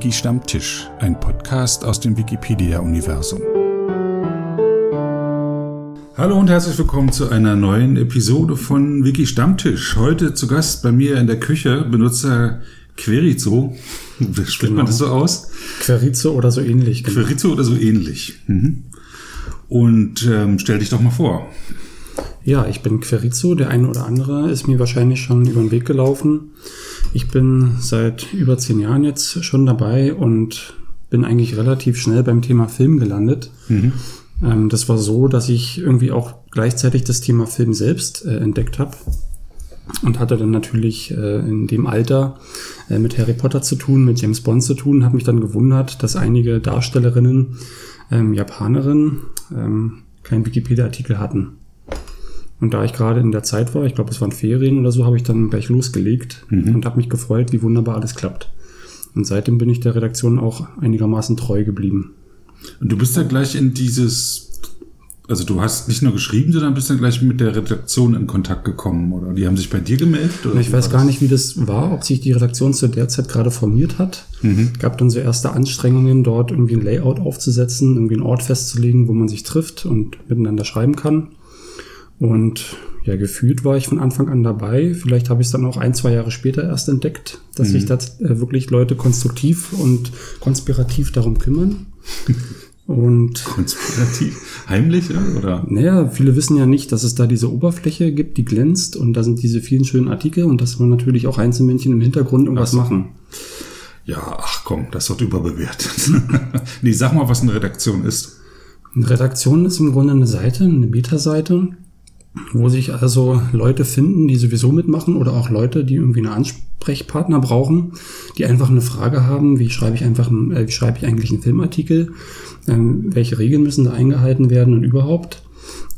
Wiki Stammtisch, ein Podcast aus dem Wikipedia-Universum. Hallo und herzlich willkommen zu einer neuen Episode von Wiki Stammtisch. Heute zu Gast bei mir in der Küche Benutzer Querizo. Spricht genau. man das so aus? Querizo oder so ähnlich. Genau. Querizo oder so ähnlich. Mhm. Und ähm, stell dich doch mal vor. Ja, ich bin Querizo. Der eine oder andere ist mir wahrscheinlich schon über den Weg gelaufen. Ich bin seit über zehn Jahren jetzt schon dabei und bin eigentlich relativ schnell beim Thema Film gelandet. Mhm. Ähm, das war so, dass ich irgendwie auch gleichzeitig das Thema Film selbst äh, entdeckt habe und hatte dann natürlich äh, in dem Alter äh, mit Harry Potter zu tun, mit James Bond zu tun, habe mich dann gewundert, dass einige Darstellerinnen, ähm, Japanerinnen, ähm, keinen Wikipedia-Artikel hatten. Und da ich gerade in der Zeit war, ich glaube, es waren Ferien oder so, habe ich dann gleich losgelegt mhm. und habe mich gefreut, wie wunderbar alles klappt. Und seitdem bin ich der Redaktion auch einigermaßen treu geblieben. Und du bist ja gleich in dieses, also du hast nicht nur geschrieben, sondern bist dann gleich mit der Redaktion in Kontakt gekommen, oder? Die haben sich bei dir gemeldet? Oder ich weiß gar nicht, wie das war, ob sich die Redaktion zu der Zeit gerade formiert hat. Mhm. Gab dann so erste Anstrengungen, dort irgendwie ein Layout aufzusetzen, irgendwie einen Ort festzulegen, wo man sich trifft und miteinander schreiben kann. Und ja, gefühlt war ich von Anfang an dabei. Vielleicht habe ich es dann auch ein, zwei Jahre später erst entdeckt, dass mhm. sich da äh, wirklich Leute konstruktiv und konspirativ darum kümmern. Und konspirativ, heimlich oder? Naja, viele wissen ja nicht, dass es da diese Oberfläche gibt, die glänzt und da sind diese vielen schönen Artikel und dass man natürlich auch Einzelmännchen im Hintergrund irgendwas so. machen. Ja, ach komm, das wird überbewertet. nee, sag mal, was eine Redaktion ist. Eine Redaktion ist im Grunde eine Seite, eine Metaseite, wo sich also Leute finden, die sowieso mitmachen oder auch Leute, die irgendwie einen Ansprechpartner brauchen, die einfach eine Frage haben, wie schreibe ich einfach, äh, wie schreibe ich eigentlich einen Filmartikel, ähm, welche Regeln müssen da eingehalten werden und überhaupt.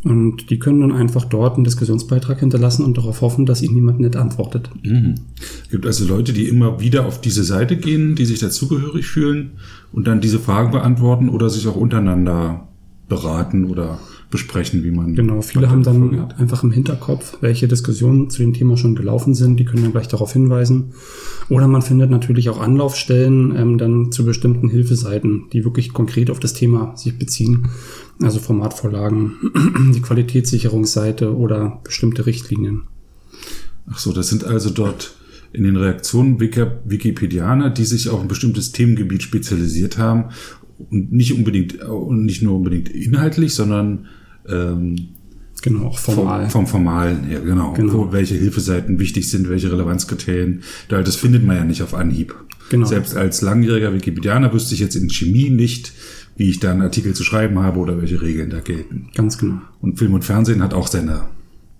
Und die können dann einfach dort einen Diskussionsbeitrag hinterlassen und darauf hoffen, dass ihnen jemand nicht antwortet. Mhm. Es gibt also Leute, die immer wieder auf diese Seite gehen, die sich dazugehörig fühlen und dann diese Fragen beantworten oder sich auch untereinander beraten oder besprechen, wie man. Genau, viele haben dann hat. einfach im Hinterkopf, welche Diskussionen zu dem Thema schon gelaufen sind, die können dann gleich darauf hinweisen. Oder man findet natürlich auch Anlaufstellen ähm, dann zu bestimmten Hilfeseiten, die wirklich konkret auf das Thema sich beziehen. Also Formatvorlagen, die Qualitätssicherungsseite oder bestimmte Richtlinien. Ach so, das sind also dort in den Reaktionen Wikipedianer, die sich auf ein bestimmtes Themengebiet spezialisiert haben und nicht unbedingt und nicht nur unbedingt inhaltlich, sondern ähm, Genau, auch formal. Vom, vom Formalen her, genau. genau. Wo, welche Hilfeseiten wichtig sind, welche Relevanzkriterien. Das findet man ja nicht auf Anhieb. Genau. Selbst als langjähriger Wikipedianer wüsste ich jetzt in Chemie nicht, wie ich da einen Artikel zu schreiben habe oder welche Regeln da gelten. Ganz genau. Und Film und Fernsehen hat auch seine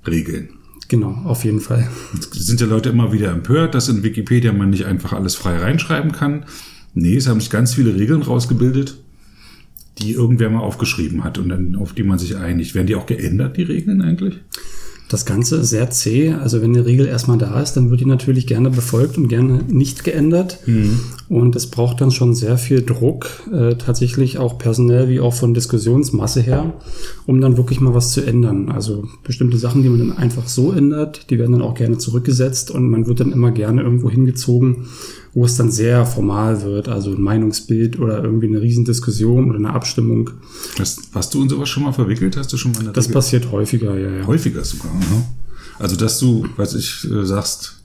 Regeln. Genau, auf jeden Fall. Es sind ja Leute immer wieder empört, dass in Wikipedia man nicht einfach alles frei reinschreiben kann. Nee, es haben sich ganz viele Regeln rausgebildet die irgendwer mal aufgeschrieben hat und dann auf die man sich einigt. Werden die auch geändert, die Regeln eigentlich? Das Ganze ist sehr zäh. Also wenn eine Regel erstmal da ist, dann wird die natürlich gerne befolgt und gerne nicht geändert. Mhm. Und es braucht dann schon sehr viel Druck, äh, tatsächlich auch personell wie auch von Diskussionsmasse her, um dann wirklich mal was zu ändern. Also bestimmte Sachen, die man dann einfach so ändert, die werden dann auch gerne zurückgesetzt und man wird dann immer gerne irgendwo hingezogen, wo es dann sehr formal wird, also ein Meinungsbild oder irgendwie eine Riesendiskussion oder eine Abstimmung. Hast, hast du in sowas schon mal verwickelt? Hast du schon mal eine Das Regel? passiert häufiger, ja, ja. Häufiger sogar. Ne? Also, dass du, weiß ich, äh, sagst,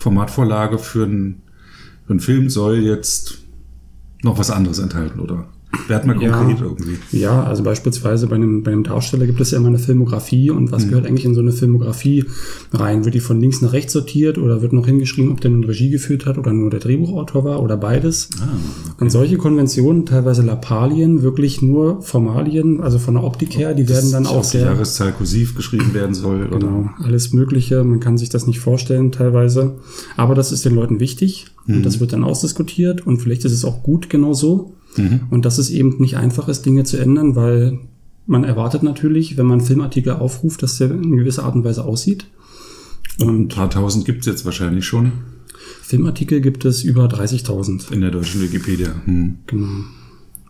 Formatvorlage für, ein, für einen Film soll jetzt noch was anderes enthalten, oder? Werd mal konkret ja, irgendwie. Ja, also beispielsweise bei einem, bei einem Darsteller gibt es ja immer eine Filmografie und was mhm. gehört eigentlich in so eine Filmografie rein? Wird die von links nach rechts sortiert oder wird noch hingeschrieben, ob der nun Regie geführt hat oder nur der Drehbuchautor war oder beides? Ah, okay. Und solche Konventionen, teilweise Lappalien, wirklich nur Formalien, also von der Optik her, die werden dann auch sehr... Jahreszahl kursiv geschrieben werden soll. Oder? Genau, alles Mögliche. Man kann sich das nicht vorstellen teilweise. Aber das ist den Leuten wichtig mhm. und das wird dann ausdiskutiert und vielleicht ist es auch gut genau so. Mhm. Und dass es eben nicht einfach ist, Dinge zu ändern, weil man erwartet natürlich, wenn man Filmartikel aufruft, dass der in gewisser Art und Weise aussieht. Und ein paar tausend gibt es jetzt wahrscheinlich schon. Filmartikel gibt es über 30.000. In der deutschen Wikipedia. Hm. Genau.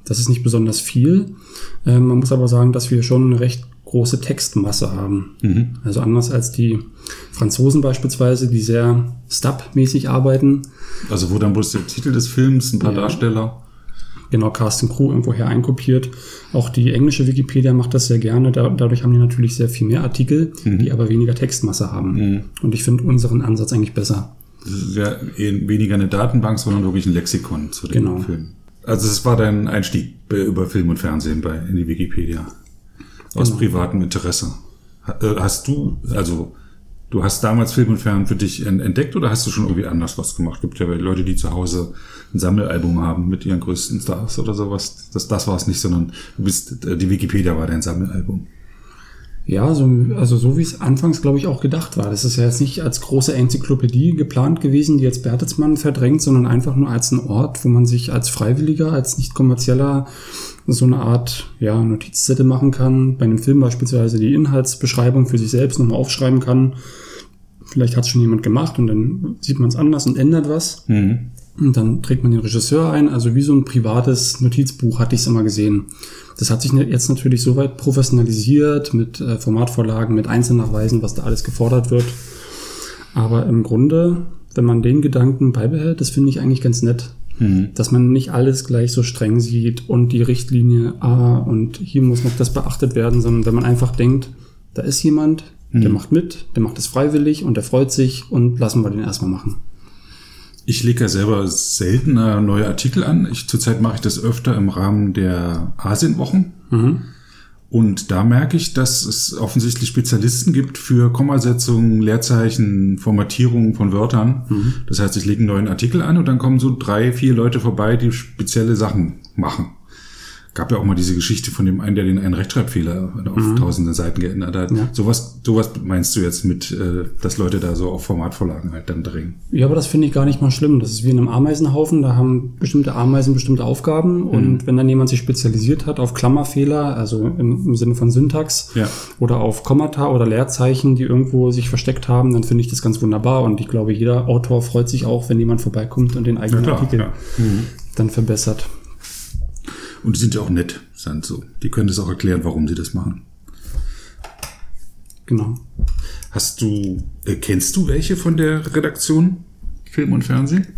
Das ist nicht besonders viel. Ähm, man muss aber sagen, dass wir schon eine recht große Textmasse haben. Mhm. Also anders als die Franzosen beispielsweise, die sehr stub-mäßig arbeiten. Also wo dann bloß der Titel des Films, ein paar ja. Darsteller. Genau, Casting Crew irgendwoher einkopiert. Auch die englische Wikipedia macht das sehr gerne. Da, dadurch haben die natürlich sehr viel mehr Artikel, mhm. die aber weniger Textmasse haben. Mhm. Und ich finde unseren Ansatz eigentlich besser. Ja weniger eine Datenbank, sondern wirklich ein Lexikon zu den genau. Filmen. Also es war dein Einstieg über Film und Fernsehen bei in die Wikipedia. Aus genau. privatem Interesse. Äh, hast du, also du hast damals Film und Fernsehen für dich entdeckt oder hast du schon irgendwie anders was gemacht? Gibt ja Leute, die zu Hause ein Sammelalbum haben mit ihren größten Stars oder sowas. Das, das war es nicht, sondern du bist, äh, die Wikipedia war dein Sammelalbum. Ja, so, also so wie es anfangs, glaube ich, auch gedacht war. Das ist ja jetzt nicht als große Enzyklopädie geplant gewesen, die jetzt Bertelsmann verdrängt, sondern einfach nur als ein Ort, wo man sich als Freiwilliger, als nicht kommerzieller so eine Art ja, Notizzettel machen kann. Bei einem Film beispielsweise die Inhaltsbeschreibung für sich selbst nochmal aufschreiben kann. Vielleicht hat es schon jemand gemacht und dann sieht man es anders und ändert was. Mhm. Und dann trägt man den Regisseur ein, also wie so ein privates Notizbuch hatte ich es immer gesehen. Das hat sich jetzt natürlich soweit professionalisiert mit äh, Formatvorlagen, mit Einzelnachweisen, was da alles gefordert wird. Aber im Grunde, wenn man den Gedanken beibehält, das finde ich eigentlich ganz nett. Mhm. Dass man nicht alles gleich so streng sieht und die Richtlinie, ah, und hier muss noch das beachtet werden, sondern wenn man einfach denkt, da ist jemand, mhm. der macht mit, der macht es freiwillig und der freut sich und lassen wir den erstmal machen. Ich lege ja selber seltener neue Artikel an. Ich, zurzeit mache ich das öfter im Rahmen der Asienwochen. Mhm. Und da merke ich, dass es offensichtlich Spezialisten gibt für Kommasetzungen, Leerzeichen, Formatierungen von Wörtern. Mhm. Das heißt, ich lege einen neuen Artikel an und dann kommen so drei, vier Leute vorbei, die spezielle Sachen machen gab ja auch mal diese Geschichte von dem einen, der den einen Rechtschreibfehler auf mhm. tausende Seiten geändert hat. Ja. Sowas, sowas meinst du jetzt mit, äh, dass Leute da so auf Formatvorlagen halt dann drängen? Ja, aber das finde ich gar nicht mal schlimm. Das ist wie in einem Ameisenhaufen. Da haben bestimmte Ameisen bestimmte Aufgaben. Mhm. Und wenn dann jemand sich spezialisiert hat auf Klammerfehler, also im, im Sinne von Syntax ja. oder auf Kommata oder Leerzeichen, die irgendwo sich versteckt haben, dann finde ich das ganz wunderbar. Und ich glaube, jeder Autor freut sich auch, wenn jemand vorbeikommt und den eigenen ja, klar, Artikel mhm. dann verbessert. Und die sind ja auch nett, sind so. Die können das auch erklären, warum sie das machen. Genau. Hast du, äh, kennst du welche von der Redaktion Film und Fernsehen?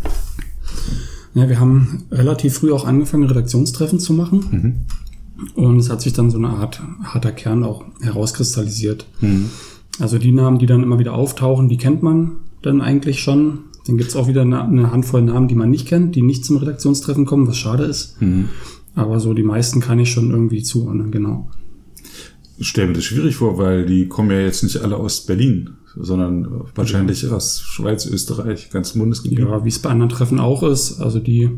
Ja, wir haben relativ früh auch angefangen, Redaktionstreffen zu machen. Mhm. Und es hat sich dann so eine Art harter Kern auch herauskristallisiert. Mhm. Also die Namen, die dann immer wieder auftauchen, die kennt man dann eigentlich schon. Dann gibt es auch wieder eine, eine, Handvoll Namen, die man nicht kennt, die nicht zum Redaktionstreffen kommen, was schade ist. Mhm. Aber so die meisten kann ich schon irgendwie zuordnen, genau. Ich stelle mir das schwierig vor, weil die kommen ja jetzt nicht alle aus Berlin, sondern wahrscheinlich ja. aus Schweiz, Österreich, ganz Bundesgebiet. Ja, wie es bei anderen Treffen auch ist. Also die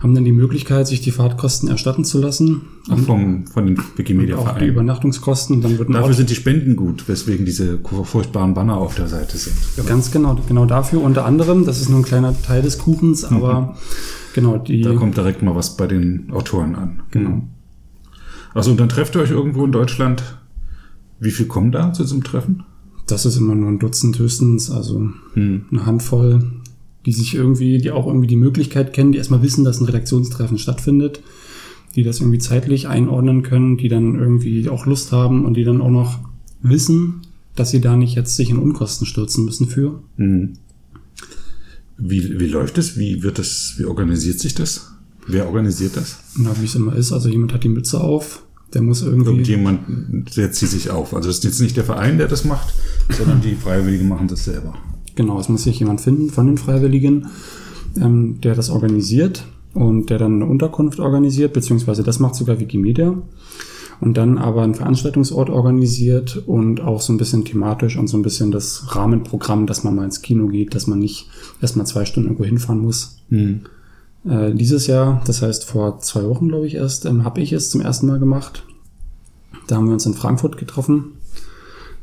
haben dann die Möglichkeit, sich die Fahrtkosten erstatten zu lassen. Ach, vom, von den Wikimedia-Vereinen. Auch die Übernachtungskosten. Dann wird dafür sind die Spenden gut, weswegen diese furchtbaren Banner auf der Seite sind. Ganz genau, genau dafür unter anderem. Das ist nur ein kleiner Teil des Kuchens, aber mhm. Genau, die. Da kommt direkt mal was bei den Autoren an. Genau. Also und dann trefft ihr euch irgendwo in Deutschland. Wie viel kommen da zu diesem Treffen? Das ist immer nur ein Dutzend höchstens, also hm. eine Handvoll, die sich irgendwie, die auch irgendwie die Möglichkeit kennen, die erstmal wissen, dass ein Redaktionstreffen stattfindet, die das irgendwie zeitlich einordnen können, die dann irgendwie auch Lust haben und die dann auch noch wissen, dass sie da nicht jetzt sich in Unkosten stürzen müssen für. Hm. Wie, wie läuft es? Wie wird das, wie organisiert sich das? Wer organisiert das? Na, wie es immer ist. Also jemand hat die Mütze auf, der muss irgendwie. Irgendjemand setzt sie sich auf. Also es ist jetzt nicht der Verein, der das macht, sondern die Freiwilligen machen das selber. Genau, es muss sich jemand finden von den Freiwilligen, ähm, der das organisiert und der dann eine Unterkunft organisiert, beziehungsweise das macht sogar Wikimedia und dann aber einen Veranstaltungsort organisiert und auch so ein bisschen thematisch und so ein bisschen das Rahmenprogramm, dass man mal ins Kino geht, dass man nicht erstmal zwei Stunden irgendwo hinfahren muss. Mhm. Äh, dieses Jahr, das heißt vor zwei Wochen, glaube ich, erst, ähm, habe ich es zum ersten Mal gemacht. Da haben wir uns in Frankfurt getroffen.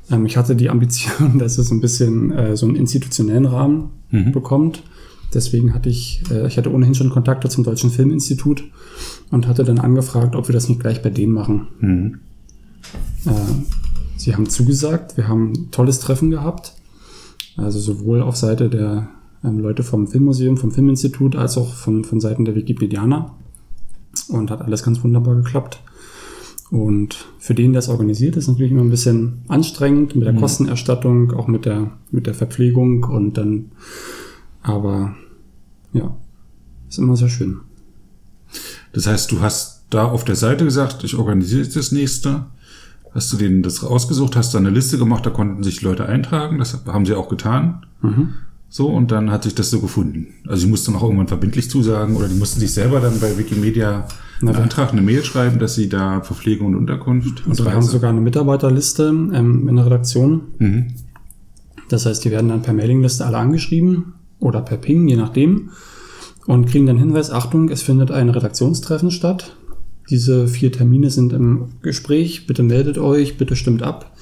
Ähm, ich hatte die Ambition, dass es ein bisschen äh, so einen institutionellen Rahmen mhm. bekommt. Deswegen hatte ich, äh, ich hatte ohnehin schon Kontakte zum Deutschen Filminstitut und hatte dann angefragt, ob wir das nicht gleich bei denen machen. Mhm. Äh, sie haben zugesagt, wir haben ein tolles Treffen gehabt. Also sowohl auf Seite der ähm, Leute vom Filmmuseum, vom Filminstitut, als auch von, von Seiten der Wikipedianer. Und hat alles ganz wunderbar geklappt. Und für den, der es organisiert, ist natürlich immer ein bisschen anstrengend mit der mhm. Kostenerstattung, auch mit der, mit der Verpflegung und dann, aber ja, ist immer sehr schön. Das heißt, du hast da auf der Seite gesagt, ich organisiere das nächste. Hast du denen das rausgesucht, hast da eine Liste gemacht, da konnten sich Leute eintragen, das haben sie auch getan. Mhm. So, und dann hat sich das so gefunden. Also, die mussten auch irgendwann verbindlich zusagen oder die mussten sich selber dann bei Wikimedia einen Antrag, eine Mail schreiben, dass sie da Verpflegung und Unterkunft. Also, wir haben sogar eine Mitarbeiterliste ähm, in der Redaktion. Mhm. Das heißt, die werden dann per Mailingliste alle angeschrieben oder per Ping, je nachdem. Und kriegen dann Hinweis, Achtung, es findet ein Redaktionstreffen statt. Diese vier Termine sind im Gespräch. Bitte meldet euch, bitte stimmt ab.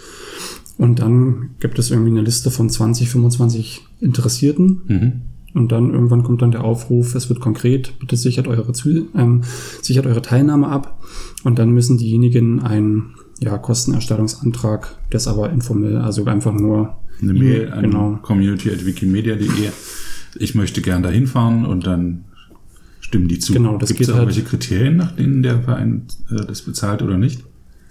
Und dann gibt es irgendwie eine Liste von 20, 25 Interessierten. Mhm. Und dann irgendwann kommt dann der Aufruf, es wird konkret, bitte sichert eure, ähm, sichert eure Teilnahme ab. Und dann müssen diejenigen einen ja, Kostenerstattungsantrag, das aber informell, also einfach nur eine Mail an genau. community.wikimedia.de. Ich möchte gern dahin fahren und dann stimmen die zu. Genau, das Gibt es irgendwelche halt, Kriterien, nach denen der Verein äh, das bezahlt oder nicht?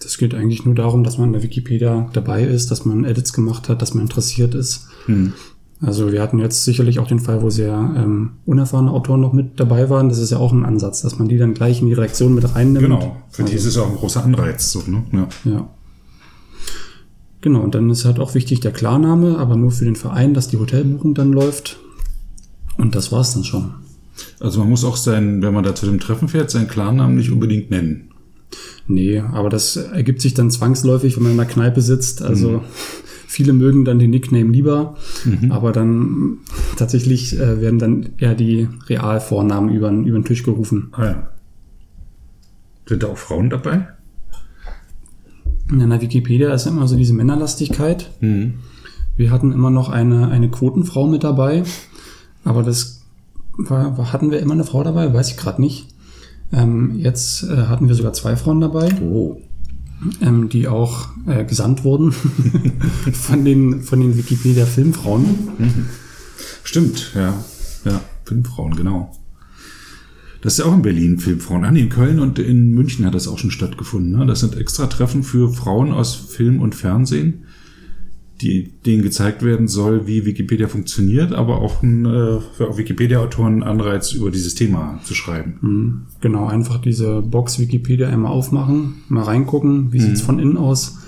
Das geht eigentlich nur darum, dass man in der Wikipedia dabei ist, dass man Edits gemacht hat, dass man interessiert ist. Hm. Also wir hatten jetzt sicherlich auch den Fall, wo sehr ähm, unerfahrene Autoren noch mit dabei waren. Das ist ja auch ein Ansatz, dass man die dann gleich in die Redaktion mit reinnimmt. Genau, für also, die ist es auch ein großer Anreiz. So, ne? ja. ja. Genau, und dann ist halt auch wichtig der Klarname, aber nur für den Verein, dass die Hotelbuchung dann läuft. Und das war's dann schon. Also man muss auch sein, wenn man da zu dem Treffen fährt, seinen Klarnamen nicht unbedingt nennen. Nee, aber das ergibt sich dann zwangsläufig, wenn man in einer Kneipe sitzt. Also mhm. viele mögen dann den Nickname lieber, mhm. aber dann tatsächlich äh, werden dann eher die Realvornamen über, über den Tisch gerufen. Ah ja. Sind da auch Frauen dabei? In der Wikipedia ist immer so diese Männerlastigkeit. Mhm. Wir hatten immer noch eine, eine Quotenfrau mit dabei, aber das war, hatten wir immer eine Frau dabei, weiß ich gerade nicht. Ähm, jetzt äh, hatten wir sogar zwei Frauen dabei. Oh. Ähm, die auch äh, gesandt wurden von den, von den Wikipedia Filmfrauen. Mhm. Stimmt, ja. Ja, Filmfrauen, genau. Das ist ja auch in Berlin Filmfrauen. Ah, nee, in Köln und in München hat das auch schon stattgefunden. Ne? Das sind extra Treffen für Frauen aus Film und Fernsehen die, denen gezeigt werden soll, wie Wikipedia funktioniert, aber auch ein, äh, für Wikipedia-Autoren Anreiz, über dieses Thema zu schreiben. Mhm. Genau, einfach diese Box Wikipedia einmal aufmachen, mal reingucken, wie mhm. sieht's von innen aus.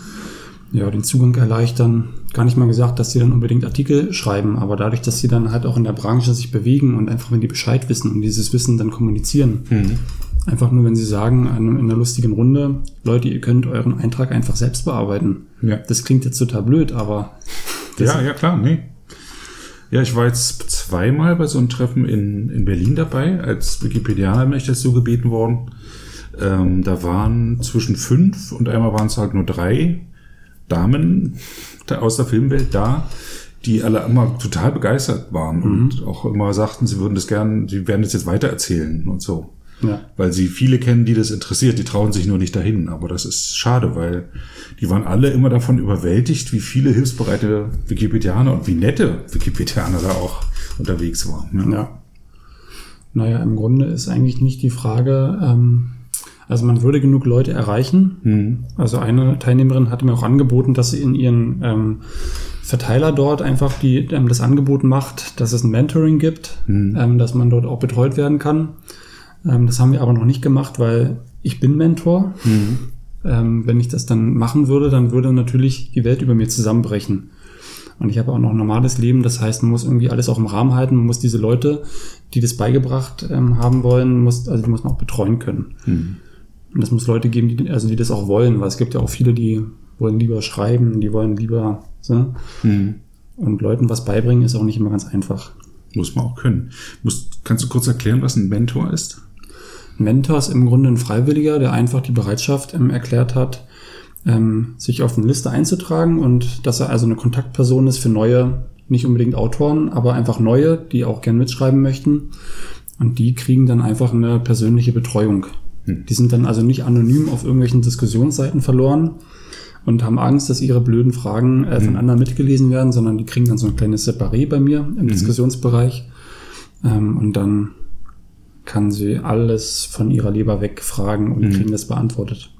Ja, den Zugang erleichtern. Gar nicht mal gesagt, dass sie dann unbedingt Artikel schreiben, aber dadurch, dass sie dann halt auch in der Branche sich bewegen und einfach, wenn die Bescheid wissen und dieses Wissen dann kommunizieren, mhm. Einfach nur, wenn sie sagen, in einer lustigen Runde, Leute, ihr könnt euren Eintrag einfach selbst bearbeiten. Ja. Das klingt jetzt total blöd, aber. Ja, ja, klar, nee. Ja, ich war jetzt zweimal bei so einem Treffen in, in Berlin dabei. Als Wikipedianer bin ich das so gebeten worden. Ähm, da waren zwischen fünf und einmal waren es halt nur drei Damen aus der Filmwelt da, die alle immer total begeistert waren mhm. und auch immer sagten, sie würden das gern, sie werden das jetzt weitererzählen und so. Ja. Weil sie viele kennen, die das interessiert, die trauen sich nur nicht dahin. Aber das ist schade, weil die waren alle immer davon überwältigt, wie viele hilfsbereite Wikipedianer und wie nette Wikipedianer da auch unterwegs waren. Ne? Ja. Naja, im Grunde ist eigentlich nicht die Frage, ähm, also man würde genug Leute erreichen. Mhm. Also eine Teilnehmerin hatte mir auch angeboten, dass sie in ihren ähm, Verteiler dort einfach die, ähm, das Angebot macht, dass es ein Mentoring gibt, mhm. ähm, dass man dort auch betreut werden kann. Ähm, das haben wir aber noch nicht gemacht, weil ich bin Mentor. Mhm. Ähm, wenn ich das dann machen würde, dann würde natürlich die Welt über mir zusammenbrechen. Und ich habe auch noch ein normales Leben, das heißt, man muss irgendwie alles auch im Rahmen halten, man muss diese Leute, die das beigebracht ähm, haben wollen, muss, also die muss man auch betreuen können. Mhm. Und es muss Leute geben, die, also die das auch wollen, weil es gibt ja auch viele, die wollen lieber schreiben, die wollen lieber so. Mhm. Und Leuten was beibringen ist auch nicht immer ganz einfach. Muss man auch können. Muss, kannst du kurz erklären, was ein Mentor ist? Mentor ist im Grunde ein Freiwilliger, der einfach die Bereitschaft ähm, erklärt hat, ähm, sich auf eine Liste einzutragen und dass er also eine Kontaktperson ist für neue, nicht unbedingt Autoren, aber einfach neue, die auch gern mitschreiben möchten. Und die kriegen dann einfach eine persönliche Betreuung. Hm. Die sind dann also nicht anonym auf irgendwelchen Diskussionsseiten verloren und haben Angst, dass ihre blöden Fragen äh, von hm. anderen mitgelesen werden, sondern die kriegen dann so ein kleines Separé bei mir im mhm. Diskussionsbereich. Ähm, und dann kann sie alles von ihrer Leber wegfragen und mhm. kriegen das beantwortet.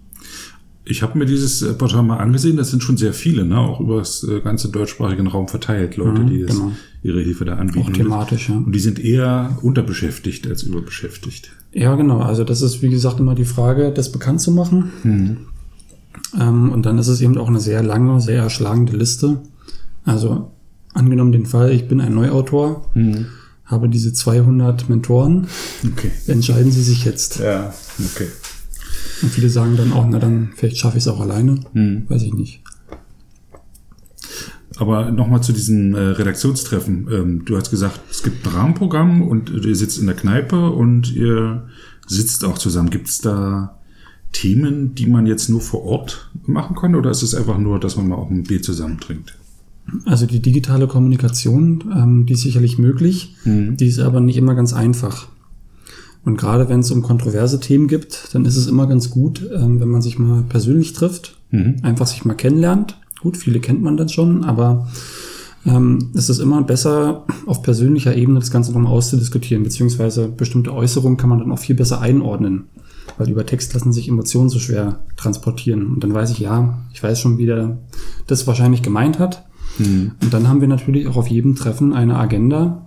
Ich habe mir dieses äh, Portal mal angesehen, das sind schon sehr viele, ne? auch über das äh, ganze deutschsprachigen Raum verteilt, Leute, mhm, die das, genau. ihre Hilfe da anbieten. Auch thematisch, ja. Und die sind eher unterbeschäftigt als überbeschäftigt. Ja, genau. Also das ist, wie gesagt, immer die Frage, das bekannt zu machen. Mhm. Ähm, und dann ist es eben auch eine sehr lange, sehr erschlagende Liste. Also angenommen den Fall, ich bin ein Neuautor, mhm. Habe diese 200 Mentoren. Okay. Entscheiden Sie sich jetzt. Ja, okay. Und viele sagen dann auch, na dann, vielleicht schaffe ich es auch alleine. Hm. Weiß ich nicht. Aber nochmal zu diesem äh, Redaktionstreffen. Ähm, du hast gesagt, es gibt ein Rahmenprogramm und ihr sitzt in der Kneipe und ihr sitzt auch zusammen. Gibt es da Themen, die man jetzt nur vor Ort machen kann oder ist es einfach nur, dass man mal auch ein Bier zusammen trinkt? Also die digitale Kommunikation, ähm, die ist sicherlich möglich, mhm. die ist aber nicht immer ganz einfach. Und gerade wenn es um kontroverse Themen gibt, dann ist es immer ganz gut, ähm, wenn man sich mal persönlich trifft, mhm. einfach sich mal kennenlernt. Gut, viele kennt man dann schon, aber ähm, es ist immer besser, auf persönlicher Ebene das Ganze nochmal auszudiskutieren, beziehungsweise bestimmte Äußerungen kann man dann auch viel besser einordnen. Weil über Text lassen sich Emotionen so schwer transportieren. Und dann weiß ich, ja, ich weiß schon, wie der das wahrscheinlich gemeint hat. Mhm. Und dann haben wir natürlich auch auf jedem Treffen eine Agenda,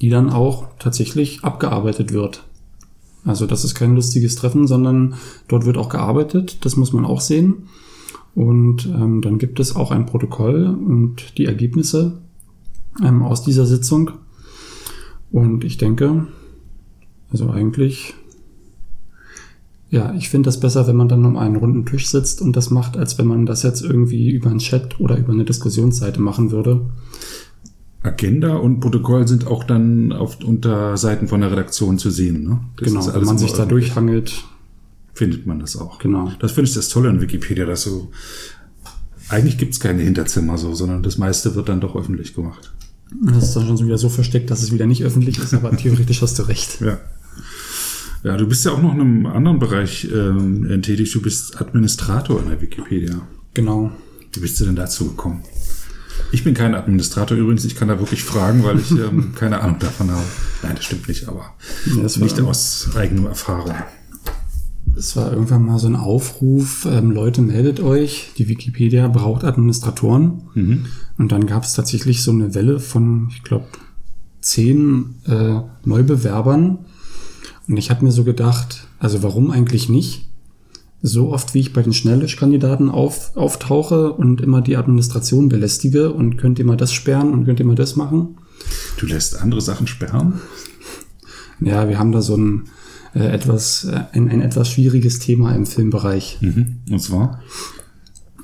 die dann auch tatsächlich abgearbeitet wird. Also das ist kein lustiges Treffen, sondern dort wird auch gearbeitet, das muss man auch sehen. Und ähm, dann gibt es auch ein Protokoll und die Ergebnisse ähm, aus dieser Sitzung. Und ich denke, also eigentlich, ja, ich finde das besser, wenn man dann um einen runden Tisch sitzt und das macht, als wenn man das jetzt irgendwie über einen Chat oder über eine Diskussionsseite machen würde. Agenda und Protokoll sind auch dann auf unter Seiten von der Redaktion zu sehen. Ne? Das genau, wenn man sich da durchhangelt. Findet man das auch. Genau. Das finde ich das Tolle an Wikipedia, dass so eigentlich gibt's keine Hinterzimmer so, sondern das meiste wird dann doch öffentlich gemacht. Das ist dann schon wieder so versteckt, dass es wieder nicht öffentlich ist, aber theoretisch hast du recht. Ja. Ja, du bist ja auch noch in einem anderen Bereich ähm, tätig. Du bist Administrator in der Wikipedia. Genau. Wie bist du denn dazu gekommen? Ich bin kein Administrator übrigens, ich kann da wirklich fragen, weil ich ähm, keine Ahnung davon habe. Nein, das stimmt nicht, aber das nicht aus eigener Erfahrung. Es war irgendwann mal so ein Aufruf, ähm, Leute, meldet euch, die Wikipedia braucht Administratoren. Mhm. Und dann gab es tatsächlich so eine Welle von, ich glaube, zehn äh, Neubewerbern. Und ich habe mir so gedacht, also warum eigentlich nicht? so oft, wie ich bei den Schnelllöschkandidaten auf, auftauche und immer die Administration belästige und könnt ihr mal das sperren und könnt ihr mal das machen. Du lässt andere Sachen sperren? Ja, wir haben da so ein äh, etwas, äh, ein, ein etwas schwieriges Thema im Filmbereich. Mhm. Und zwar?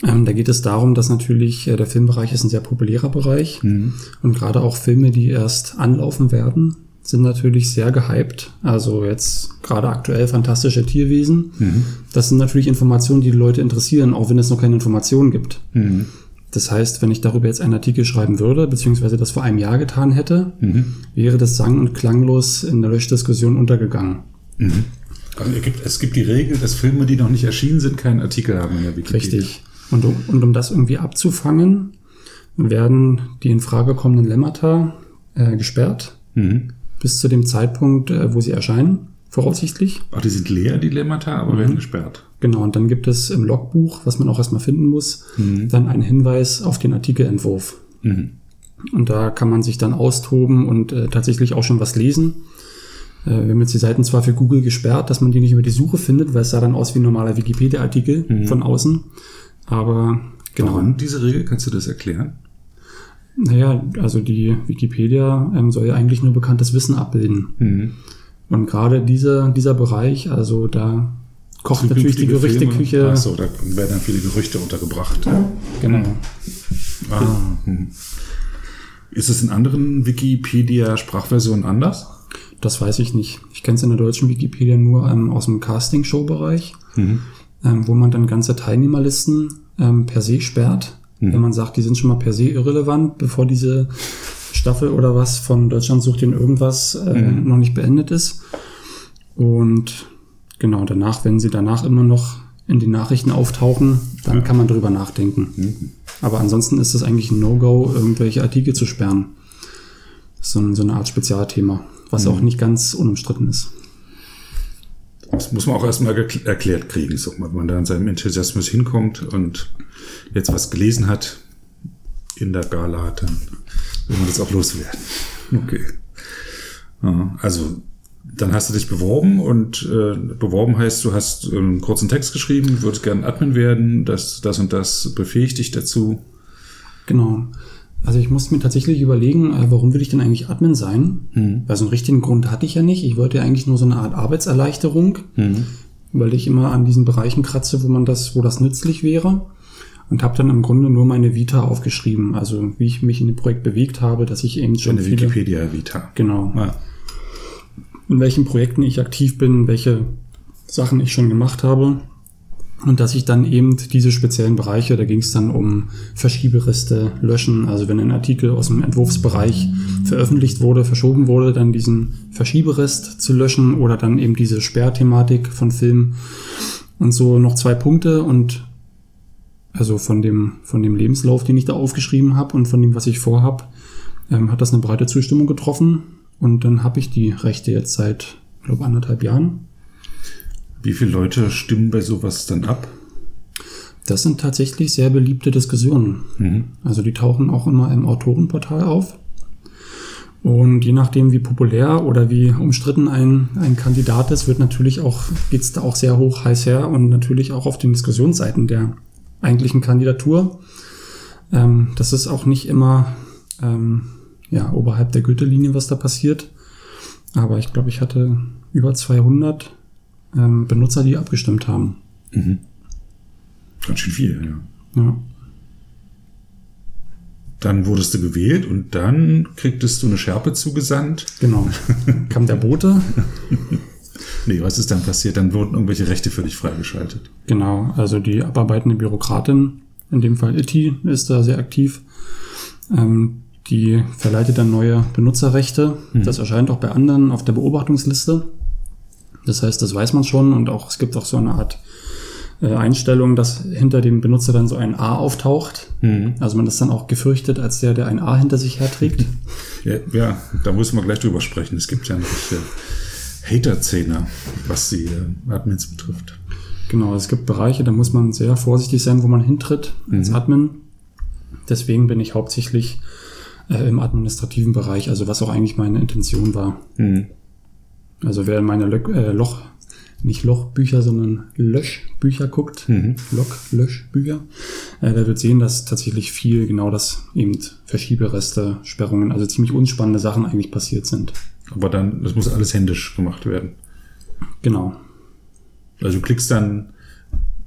Ähm, da geht es darum, dass natürlich äh, der Filmbereich ist ein sehr populärer Bereich mhm. und gerade auch Filme, die erst anlaufen werden, sind natürlich sehr gehypt. Also jetzt gerade aktuell fantastische Tierwesen. Mhm. Das sind natürlich Informationen, die die Leute interessieren, auch wenn es noch keine Informationen gibt. Mhm. Das heißt, wenn ich darüber jetzt einen Artikel schreiben würde, beziehungsweise das vor einem Jahr getan hätte, mhm. wäre das sang- und klanglos in der Löschdiskussion untergegangen. Also es gibt die Regel, dass Filme, die noch nicht erschienen sind, keinen Artikel haben in der Wikipedia. Richtig. Und um, und um das irgendwie abzufangen, werden die in Frage kommenden Lemmata äh, gesperrt. Mhm bis zu dem Zeitpunkt, äh, wo sie erscheinen, voraussichtlich. Ach, die sind leer, die Lemmata, aber mhm. werden gesperrt. Genau, und dann gibt es im Logbuch, was man auch erstmal finden muss, mhm. dann einen Hinweis auf den Artikelentwurf. Mhm. Und da kann man sich dann austoben und äh, tatsächlich auch schon was lesen. Äh, wir haben jetzt die Seiten zwar für Google gesperrt, dass man die nicht über die Suche findet, weil es sah dann aus wie ein normaler Wikipedia-Artikel mhm. von außen. Aber genau. Warum diese Regel? Kannst du das erklären? Naja, also die Wikipedia ähm, soll ja eigentlich nur bekanntes Wissen abbilden. Mhm. Und gerade dieser, dieser Bereich, also da kocht natürlich die Gerüchteküche. Achso, da werden dann viele Gerüchte untergebracht. Genau. Ah, hm. Ist es in anderen Wikipedia-Sprachversionen anders? Das weiß ich nicht. Ich kenne es in der deutschen Wikipedia nur ähm, aus dem Casting-Show-Bereich, mhm. ähm, wo man dann ganze Teilnehmerlisten ähm, per se sperrt Mhm. Wenn man sagt, die sind schon mal per se irrelevant, bevor diese Staffel oder was von Deutschland sucht in irgendwas äh, mhm. noch nicht beendet ist. Und genau, danach, wenn sie danach immer noch in den Nachrichten auftauchen, dann ja. kann man drüber nachdenken. Mhm. Aber ansonsten ist es eigentlich ein No-Go, irgendwelche Artikel zu sperren. So, so eine Art Spezialthema, was mhm. auch nicht ganz unumstritten ist. Das muss man auch erstmal erklärt kriegen, so, wenn man da in seinem Enthusiasmus hinkommt und jetzt was gelesen hat in der Gala, dann will man das auch loswerden. Okay. Ja, also dann hast du dich beworben und äh, beworben heißt, du hast einen kurzen Text geschrieben, würdest gerne Admin werden, das, das und das befähigt dich dazu. Genau. Also ich musste mir tatsächlich überlegen, äh, warum will ich denn eigentlich Admin sein? Mhm. Weil so einen richtigen Grund hatte ich ja nicht. Ich wollte ja eigentlich nur so eine Art Arbeitserleichterung, mhm. weil ich immer an diesen Bereichen kratze, wo man das, wo das nützlich wäre. Und habe dann im Grunde nur meine Vita aufgeschrieben, also wie ich mich in dem Projekt bewegt habe, dass ich eben schon eine viele, Wikipedia Vita. Genau. Ja. In welchen Projekten ich aktiv bin, welche Sachen ich schon gemacht habe. Und dass ich dann eben diese speziellen Bereiche, da ging es dann um Verschiebereste löschen, also wenn ein Artikel aus dem Entwurfsbereich veröffentlicht wurde, verschoben wurde, dann diesen Verschieberest zu löschen oder dann eben diese Sperrthematik von Filmen und so noch zwei Punkte und also von dem, von dem Lebenslauf, den ich da aufgeschrieben habe und von dem, was ich vorhab, ähm, hat das eine breite Zustimmung getroffen und dann habe ich die Rechte jetzt seit, glaube anderthalb Jahren wie viele Leute stimmen bei sowas dann ab? Das sind tatsächlich sehr beliebte Diskussionen. Mhm. Also die tauchen auch immer im Autorenportal auf. Und je nachdem, wie populär oder wie umstritten ein, ein Kandidat ist, wird natürlich auch, geht's da auch sehr hoch heiß her und natürlich auch auf den Diskussionsseiten der eigentlichen Kandidatur. Ähm, das ist auch nicht immer ähm, ja, oberhalb der Gürtellinie, was da passiert. Aber ich glaube, ich hatte über 200 ähm, Benutzer, die abgestimmt haben. Mhm. Ganz schön viel, ja. Ja. Dann wurdest du gewählt und dann kriegtest du eine Schärpe zugesandt. Genau. Kam der Bote. nee, was ist dann passiert? Dann wurden irgendwelche Rechte für dich freigeschaltet. Genau, also die abarbeitende Bürokratin, in dem Fall ITI, ist da sehr aktiv. Ähm, die verleitet dann neue Benutzerrechte. Mhm. Das erscheint auch bei anderen auf der Beobachtungsliste. Das heißt, das weiß man schon und auch es gibt auch so eine Art äh, Einstellung, dass hinter dem Benutzer dann so ein A auftaucht. Mhm. Also man ist dann auch gefürchtet als der, der ein A hinter sich herträgt. Ja, ja da muss man gleich drüber sprechen. Es gibt ja noch Hater-Szene, was die äh, Admins betrifft. Genau, es gibt Bereiche, da muss man sehr vorsichtig sein, wo man hintritt als mhm. Admin. Deswegen bin ich hauptsächlich äh, im administrativen Bereich, also was auch eigentlich meine Intention war. Mhm. Also wer in meine Lö äh, Loch, nicht Lochbücher, sondern Löschbücher guckt, mhm. Log-Löschbücher, äh, der wird sehen, dass tatsächlich viel genau das eben Verschiebereste, Sperrungen, also ziemlich unspannende Sachen eigentlich passiert sind. Aber dann, das muss alles händisch gemacht werden. Genau. Also du klickst dann,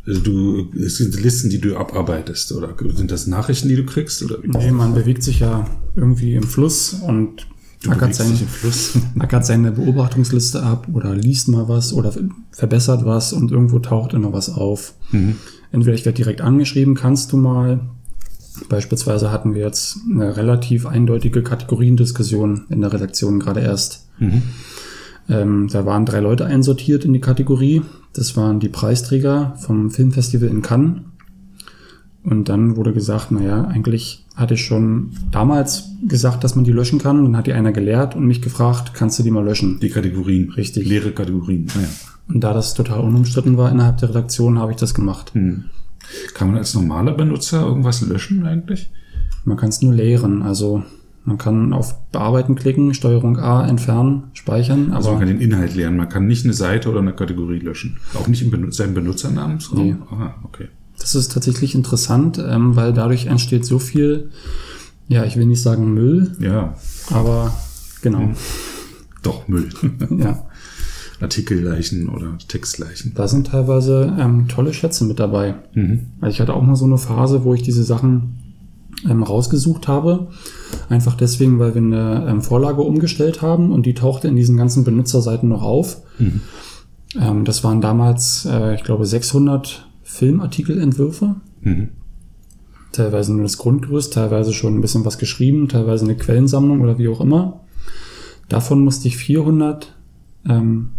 also du, es sind Listen, die du abarbeitest, oder sind das Nachrichten, die du kriegst? Oder nee, man bewegt sich ja irgendwie im Fluss und ackert, sein, ackert seine Beobachtungsliste ab oder liest mal was oder verbessert was und irgendwo taucht immer was auf. Mhm. Entweder ich werde direkt angeschrieben, kannst du mal. Beispielsweise hatten wir jetzt eine relativ eindeutige Kategoriendiskussion in der Redaktion gerade erst. Mhm. Ähm, da waren drei Leute einsortiert in die Kategorie. Das waren die Preisträger vom Filmfestival in Cannes. Und dann wurde gesagt, naja, eigentlich hatte ich schon damals gesagt, dass man die löschen kann. Dann hat die einer gelehrt und mich gefragt, kannst du die mal löschen? Die Kategorien. Richtig. Leere Kategorien. Naja. Ah, und da das total unumstritten war innerhalb der Redaktion, habe ich das gemacht. Hm. Kann man als normaler Benutzer irgendwas löschen eigentlich? Man kann es nur leeren. Also man kann auf Bearbeiten klicken, Steuerung A, entfernen, speichern. Also man kann den Inhalt leeren. Man kann nicht eine Seite oder eine Kategorie löschen. Auch nicht im Benut seinem Benutzernamensraum? Nee. Aha, okay. Das ist tatsächlich interessant, ähm, weil dadurch entsteht so viel, ja, ich will nicht sagen Müll. Ja. Aber genau. Hm. Doch, Müll. ja. Artikelleichen oder Textleichen. Da sind teilweise ähm, tolle Schätze mit dabei. Mhm. Also ich hatte auch mal so eine Phase, wo ich diese Sachen ähm, rausgesucht habe. Einfach deswegen, weil wir eine ähm, Vorlage umgestellt haben und die tauchte in diesen ganzen Benutzerseiten noch auf. Mhm. Ähm, das waren damals, äh, ich glaube, 600 Filmartikelentwürfe. Mhm. Teilweise nur das Grundgerüst, teilweise schon ein bisschen was geschrieben, teilweise eine Quellensammlung oder wie auch immer. Davon musste ich 400 ähm,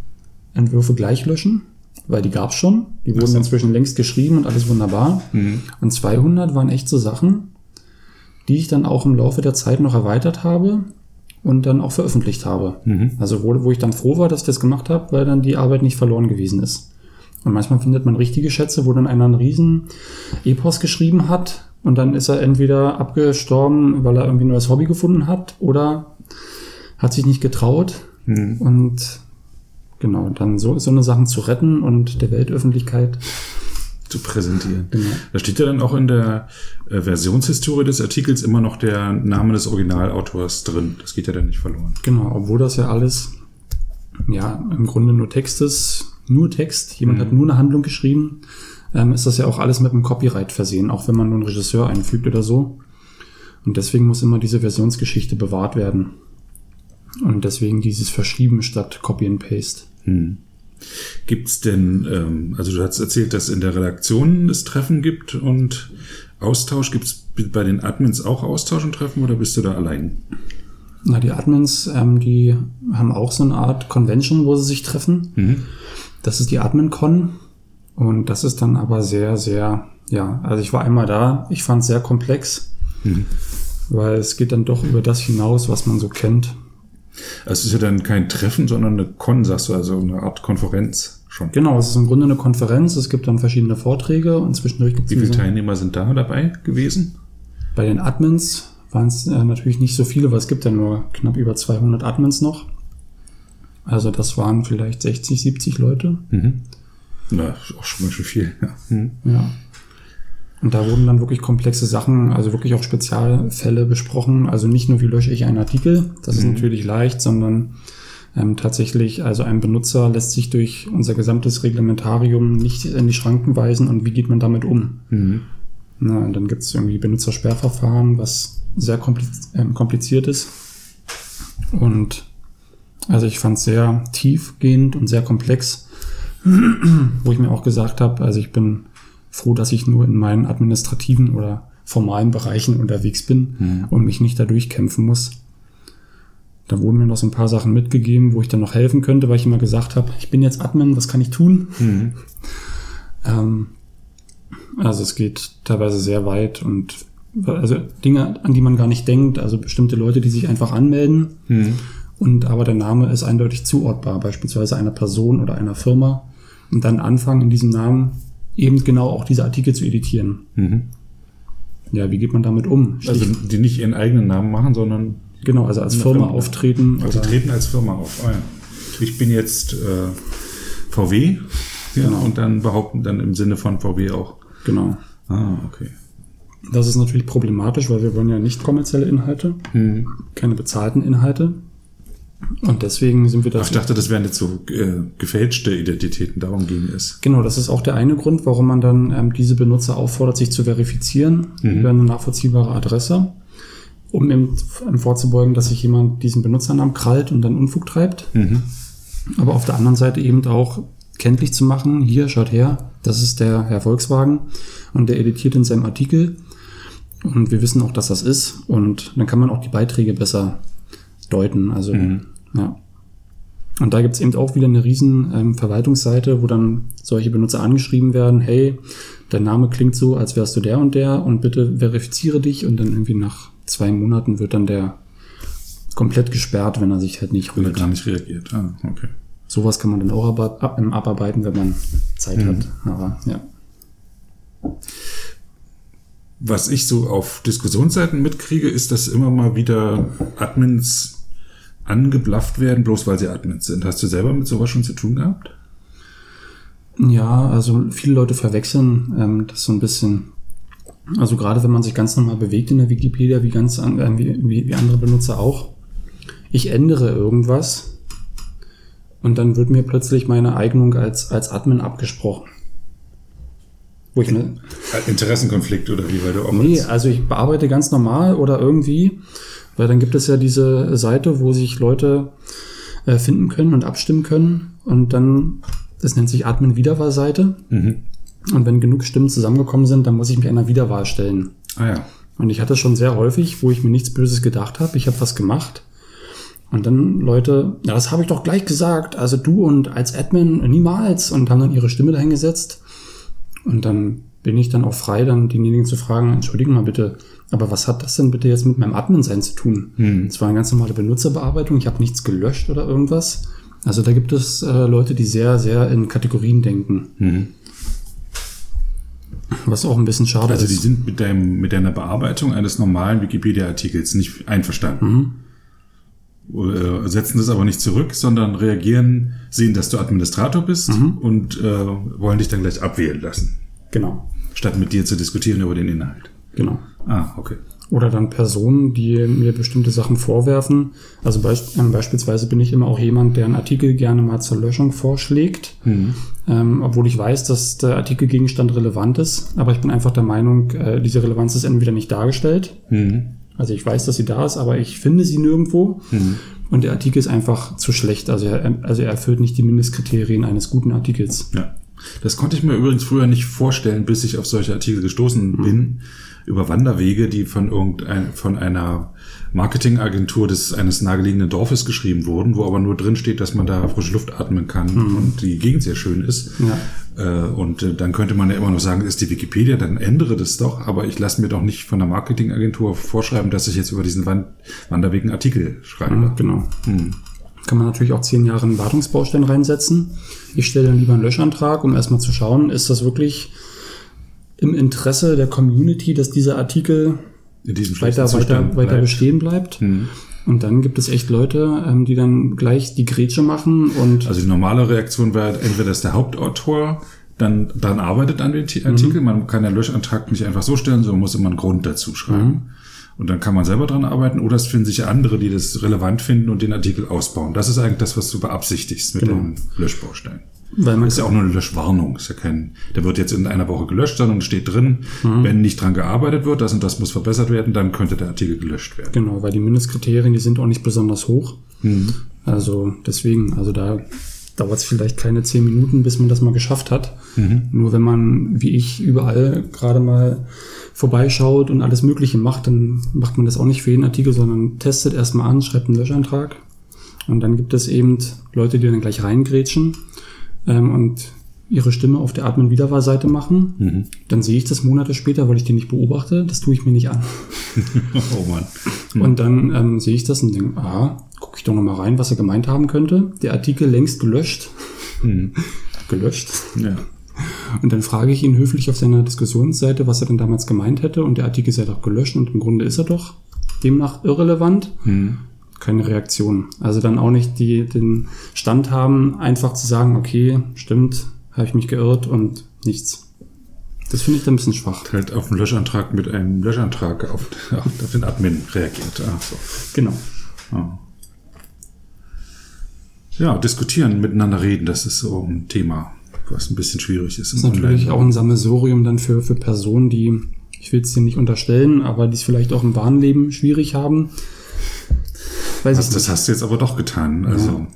Entwürfe gleich löschen, weil die gab es schon. Die wurden inzwischen längst geschrieben und alles wunderbar. Mhm. Und 200 waren echt so Sachen, die ich dann auch im Laufe der Zeit noch erweitert habe und dann auch veröffentlicht habe. Mhm. Also wo, wo ich dann froh war, dass ich das gemacht habe, weil dann die Arbeit nicht verloren gewesen ist. Und manchmal findet man richtige Schätze, wo dann einer einen riesen Epos geschrieben hat und dann ist er entweder abgestorben, weil er irgendwie ein neues Hobby gefunden hat oder hat sich nicht getraut. Mhm. Und genau, dann so, so eine Sachen zu retten und der Weltöffentlichkeit zu präsentieren. Genau. Da steht ja dann auch in der äh, Versionshistorie des Artikels immer noch der Name des Originalautors drin. Das geht ja dann nicht verloren. Genau, obwohl das ja alles ja im Grunde nur Text ist, nur Text. Jemand mhm. hat nur eine Handlung geschrieben. Ähm, ist das ja auch alles mit einem Copyright versehen, auch wenn man nur einen Regisseur einfügt oder so. Und deswegen muss immer diese Versionsgeschichte bewahrt werden. Und deswegen dieses Verschieben statt Copy and Paste. Hm. Gibt es denn, ähm, also du hast erzählt, dass in der Redaktion es Treffen gibt und Austausch. Gibt es bei den Admins auch Austausch und Treffen oder bist du da allein? Na, die Admins, ähm, die haben auch so eine Art Convention, wo sie sich treffen. Mhm. Das ist die AdminCon. Und das ist dann aber sehr, sehr, ja, also ich war einmal da, ich fand es sehr komplex, mhm. weil es geht dann doch über das hinaus, was man so kennt. Es ist ja dann kein Treffen, sondern eine Con, sagst du, also eine Art Konferenz schon. Genau, es ist im Grunde eine Konferenz. Es gibt dann verschiedene Vorträge und zwischendurch gibt es. Wie viele Teilnehmer sind da dabei gewesen? Bei den Admins waren es äh, natürlich nicht so viele, weil es gibt ja nur knapp über 200 Admins noch. Also das waren vielleicht 60, 70 Leute. Mhm. Na, auch schon mal schon viel. Ja. Mhm. ja. Und da wurden dann wirklich komplexe Sachen, also wirklich auch Spezialfälle besprochen. Also nicht nur, wie lösche ich einen Artikel, das mhm. ist natürlich leicht, sondern ähm, tatsächlich, also ein Benutzer lässt sich durch unser gesamtes Reglementarium nicht in die Schranken weisen und wie geht man damit um? Mhm. Na, und dann gibt es irgendwie Benutzersperrverfahren, was sehr kompliz äh, kompliziert ist. Und also ich fand es sehr tiefgehend und sehr komplex, wo ich mir auch gesagt habe, also ich bin froh, dass ich nur in meinen administrativen oder formalen Bereichen unterwegs bin mhm. und mich nicht dadurch kämpfen muss. Da wurden mir noch so ein paar Sachen mitgegeben, wo ich dann noch helfen könnte, weil ich immer gesagt habe, ich bin jetzt Admin, was kann ich tun? Mhm. Ähm, also es geht teilweise sehr weit und also Dinge, an die man gar nicht denkt, also bestimmte Leute, die sich einfach anmelden mhm. Und aber der Name ist eindeutig zuordbar, beispielsweise einer Person oder einer Firma und dann anfangen in diesem Namen eben genau auch diese Artikel zu editieren. Mhm. Ja, wie geht man damit um? Also die nicht ihren eigenen Namen machen, sondern genau, also als Firma, Firma auftreten. Also treten als Firma auf. Oh ja. Ich bin jetzt äh, VW ja, genau. und dann behaupten dann im Sinne von VW auch. Genau. Ah, okay. Das ist natürlich problematisch, weil wir wollen ja nicht kommerzielle Inhalte, hm. keine bezahlten Inhalte. Und deswegen sind wir da. Ich dachte, das wären jetzt so äh, gefälschte Identitäten, darum ging es. Genau, das ist auch der eine Grund, warum man dann ähm, diese Benutzer auffordert, sich zu verifizieren mhm. über eine nachvollziehbare Adresse, um eben vorzubeugen, dass sich jemand diesen Benutzernamen krallt und dann Unfug treibt. Mhm. Aber auf der anderen Seite eben auch kenntlich zu machen, hier, schaut her, das ist der Herr Volkswagen und der editiert in seinem Artikel. Und wir wissen auch, dass das ist. Und dann kann man auch die Beiträge besser deuten. Also mhm. Ja. Und da gibt's eben auch wieder eine riesen ähm, Verwaltungsseite, wo dann solche Benutzer angeschrieben werden, hey, dein Name klingt so, als wärst du der und der und bitte verifiziere dich und dann irgendwie nach zwei Monaten wird dann der komplett gesperrt, wenn er sich halt nicht rührt. Wenn er gar nicht reagiert. Ah, okay. Sowas kann man dann auch abarbeiten, wenn man Zeit mhm. hat. Aber ja. Was ich so auf Diskussionsseiten mitkriege, ist, dass immer mal wieder Admins angeblafft werden, bloß weil sie Admins sind. Hast du selber mit sowas schon zu tun gehabt? Ja, also viele Leute verwechseln ähm, das so ein bisschen. Also gerade wenn man sich ganz normal bewegt in der Wikipedia, wie ganz an, äh, wie, wie andere Benutzer auch. Ich ändere irgendwas und dann wird mir plötzlich meine Eignung als, als Admin abgesprochen. Wo ich mir, Interessenkonflikt oder wie, weil du auch Nee, also ich bearbeite ganz normal oder irgendwie weil dann gibt es ja diese Seite, wo sich Leute äh, finden können und abstimmen können. Und dann, das nennt sich Admin-Wiederwahlseite. Mhm. Und wenn genug Stimmen zusammengekommen sind, dann muss ich mich einer Wiederwahl stellen. Ah ja. Und ich hatte schon sehr häufig, wo ich mir nichts Böses gedacht habe. Ich habe was gemacht. Und dann Leute, ja, das habe ich doch gleich gesagt. Also du und als Admin niemals. Und haben dann ihre Stimme dahingesetzt. Und dann bin ich dann auch frei, dann denjenigen zu fragen, entschuldigen mal bitte, aber was hat das denn bitte jetzt mit meinem Admin-Sein zu tun? Hm. Es war eine ganz normale Benutzerbearbeitung, ich habe nichts gelöscht oder irgendwas. Also da gibt es äh, Leute, die sehr, sehr in Kategorien denken. Hm. Was auch ein bisschen schade also ist. Also die sind mit, deinem, mit deiner Bearbeitung eines normalen Wikipedia-Artikels nicht einverstanden. Mhm. Äh, setzen das aber nicht zurück, sondern reagieren, sehen, dass du Administrator bist mhm. und äh, wollen dich dann gleich abwählen lassen. Genau. Statt mit dir zu diskutieren über den Inhalt. Genau. Ah, okay. Oder dann Personen, die mir bestimmte Sachen vorwerfen. Also beisp äh, beispielsweise bin ich immer auch jemand, der einen Artikel gerne mal zur Löschung vorschlägt, mhm. ähm, obwohl ich weiß, dass der Artikelgegenstand relevant ist. Aber ich bin einfach der Meinung, äh, diese Relevanz ist entweder nicht dargestellt. Mhm. Also ich weiß, dass sie da ist, aber ich finde sie nirgendwo. Mhm. Und der Artikel ist einfach zu schlecht. Also er, also er erfüllt nicht die Mindestkriterien eines guten Artikels. Ja. Das konnte ich mir übrigens früher nicht vorstellen, bis ich auf solche Artikel gestoßen mhm. bin über Wanderwege, die von irgendein, von einer Marketingagentur des eines nahegelegenen Dorfes geschrieben wurden, wo aber nur drin steht, dass man da frische Luft atmen kann mhm. und die Gegend sehr schön ist. Ja. Äh, und äh, dann könnte man ja immer noch sagen, ist die Wikipedia, dann ändere das doch. Aber ich lasse mir doch nicht von der Marketingagentur vorschreiben, dass ich jetzt über diesen Wand Wanderweg einen Artikel schreibe. Mhm, genau. Mhm. Kann man natürlich auch zehn Jahre einen Wartungsbaustein reinsetzen. Ich stelle dann lieber einen Löschantrag, um erstmal zu schauen, ist das wirklich im Interesse der Community, dass dieser Artikel weiter, weiter, weiter bestehen bleibt. Hm. Und dann gibt es echt Leute, ähm, die dann gleich die Grätsche machen und. Also die normale Reaktion wäre entweder, dass der Hauptautor dann daran arbeitet an den Artikel. Mhm. Man kann den Löschantrag nicht einfach so stellen, sondern muss immer einen Grund dazu schreiben. Mhm. Und dann kann man selber dran arbeiten oder es finden sich andere, die das relevant finden und den Artikel ausbauen. Das ist eigentlich das, was du beabsichtigst mit genau. dem Löschbaustein. Weil man ist ja auch nur eine Löschwarnung. Ist ja kein, der wird jetzt in einer Woche gelöscht sein und steht drin, mhm. wenn nicht dran gearbeitet wird, das und das muss verbessert werden, dann könnte der Artikel gelöscht werden. Genau, weil die Mindestkriterien, die sind auch nicht besonders hoch. Mhm. Also deswegen, also da dauert es vielleicht keine zehn Minuten, bis man das mal geschafft hat. Mhm. Nur wenn man, wie ich, überall gerade mal vorbeischaut und alles Mögliche macht, dann macht man das auch nicht für jeden Artikel, sondern testet erstmal an, schreibt einen Löschantrag. Und dann gibt es eben Leute, die dann gleich reingrätschen ähm, und ihre Stimme auf der Admin-Wiederwahlseite machen. Mhm. Dann sehe ich das Monate später, weil ich die nicht beobachte. Das tue ich mir nicht an. oh Mann. Mhm. Und dann ähm, sehe ich das und denke, ah, gucke ich doch nochmal rein, was er gemeint haben könnte. Der Artikel längst gelöscht. Mhm. gelöscht. Ja. Und dann frage ich ihn höflich auf seiner Diskussionsseite, was er denn damals gemeint hätte. Und der Artikel ist ja doch gelöscht und im Grunde ist er doch demnach irrelevant. Mhm keine Reaktion. Also dann auch nicht die, den Stand haben, einfach zu sagen, okay, stimmt, habe ich mich geirrt und nichts. Das finde ich dann ein bisschen schwach. Halt auf den Löschantrag mit einem Löschantrag auf, auf den Admin reagiert. Ach so. Genau. Ja. ja, diskutieren, miteinander reden, das ist so ein Thema, was ein bisschen schwierig ist. Das ist natürlich auch ein Sammelsurium dann für, für Personen, die, ich will es dir nicht unterstellen, aber die es vielleicht auch im wahren Leben schwierig haben Weiß also, das hast du jetzt aber doch getan. Also ja.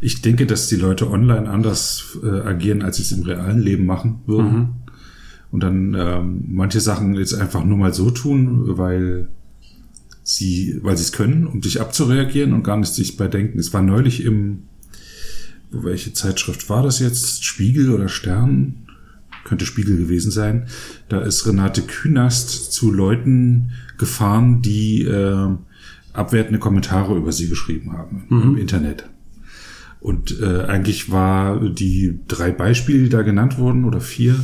ich denke, dass die Leute online anders äh, agieren, als sie es im realen Leben machen würden. Mhm. Und dann ähm, manche Sachen jetzt einfach nur mal so tun, weil sie, weil sie es können, um sich abzureagieren und gar nicht sich bei denken. Es war neulich im, welche Zeitschrift war das jetzt? Spiegel oder Stern? Könnte Spiegel gewesen sein. Da ist Renate Künast zu Leuten gefahren, die äh, abwertende Kommentare über sie geschrieben haben mhm. im Internet. Und äh, eigentlich war die drei Beispiele, die da genannt wurden, oder vier,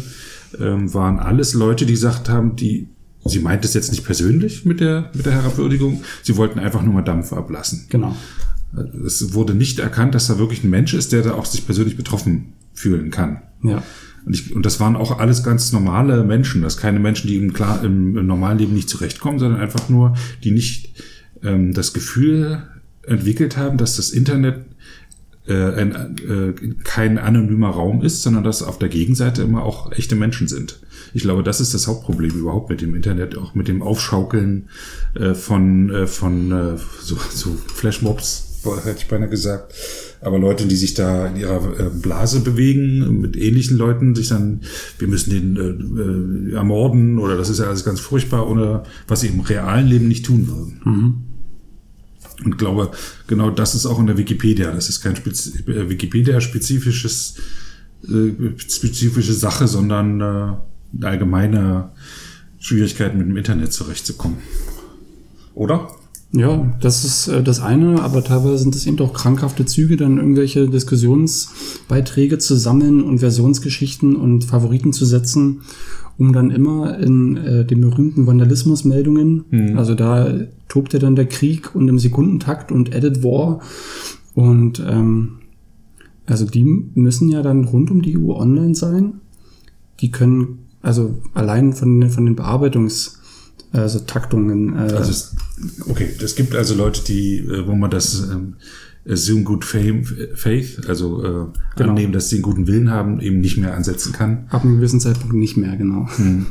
ähm, waren alles Leute, die gesagt haben, die, sie meint es jetzt nicht persönlich mit der, mit der Herabwürdigung, sie wollten einfach nur mal Dampf ablassen. Genau. Es wurde nicht erkannt, dass da wirklich ein Mensch ist, der da auch sich persönlich betroffen fühlen kann. Ja. Und, ich, und das waren auch alles ganz normale Menschen. Das keine Menschen, die im, klar, im, im normalen Leben nicht zurechtkommen, sondern einfach nur, die nicht ähm, das Gefühl entwickelt haben, dass das Internet äh, ein, äh, kein anonymer Raum ist, sondern dass auf der Gegenseite immer auch echte Menschen sind. Ich glaube, das ist das Hauptproblem überhaupt mit dem Internet, auch mit dem Aufschaukeln äh, von, äh, von äh, so, so Flashmobs, hätte ich beinahe gesagt. Aber Leute, die sich da in ihrer äh, Blase bewegen, mit ähnlichen Leuten, sich dann, wir müssen den äh, äh, ermorden oder das ist ja alles ganz furchtbar, oder was sie im realen Leben nicht tun würden. Mhm. Und glaube, genau das ist auch in der Wikipedia. Das ist kein Spez Wikipedia-spezifisches, äh, spezifische Sache, sondern äh, eine allgemeine Schwierigkeit mit dem Internet zurechtzukommen. Oder? Ja, das ist äh, das eine, aber teilweise sind es eben auch krankhafte Züge, dann irgendwelche Diskussionsbeiträge zu sammeln und Versionsgeschichten und Favoriten zu setzen, um dann immer in äh, den berühmten Vandalismusmeldungen, mhm. also da tobt ja dann der Krieg und im Sekundentakt und Edit War und ähm, also die müssen ja dann rund um die Uhr online sein. Die können also allein von, von den Bearbeitungs- also Taktungen. Äh also es, okay, es gibt also Leute, die, äh, wo man das ähm, Assume Good Faith, also äh, genau. annehmen, dass sie einen guten Willen haben, eben nicht mehr ansetzen kann. Ab einem gewissen Zeitpunkt nicht mehr, genau. Hm.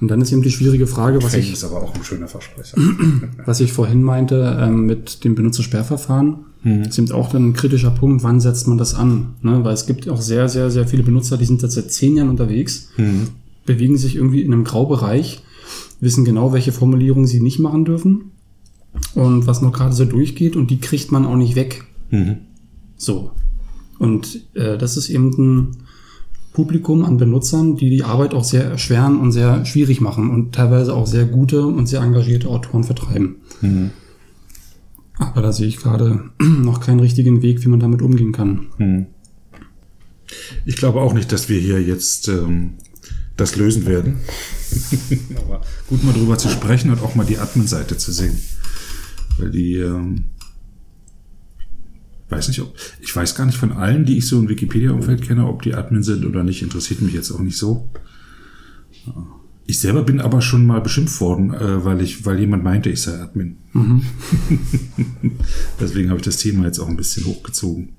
Und dann ist eben die schwierige Frage, was Faith ich. ist aber auch ein schöner Versprecher. was ich vorhin meinte ähm, mit dem Benutzersperrverfahren. Hm. ist eben auch dann ein kritischer Punkt, wann setzt man das an? Ne? Weil es gibt auch sehr, sehr, sehr viele Benutzer, die sind jetzt seit zehn Jahren unterwegs, hm. bewegen sich irgendwie in einem Graubereich wissen genau, welche Formulierungen sie nicht machen dürfen und was noch gerade so durchgeht und die kriegt man auch nicht weg. Mhm. So. Und äh, das ist eben ein Publikum an Benutzern, die die Arbeit auch sehr erschweren und sehr schwierig machen und teilweise auch sehr gute und sehr engagierte Autoren vertreiben. Mhm. Aber da sehe ich gerade noch keinen richtigen Weg, wie man damit umgehen kann. Mhm. Ich glaube auch nicht, dass wir hier jetzt ähm, das lösen werden. Aber gut mal drüber zu sprechen und auch mal die Admin-Seite zu sehen. Weil die, ähm, weiß nicht, ob, ich weiß gar nicht von allen, die ich so im Wikipedia-Umfeld kenne, ob die Admin sind oder nicht, interessiert mich jetzt auch nicht so. Ich selber bin aber schon mal beschimpft worden, äh, weil ich, weil jemand meinte, ich sei Admin. Mhm. Deswegen habe ich das Thema jetzt auch ein bisschen hochgezogen.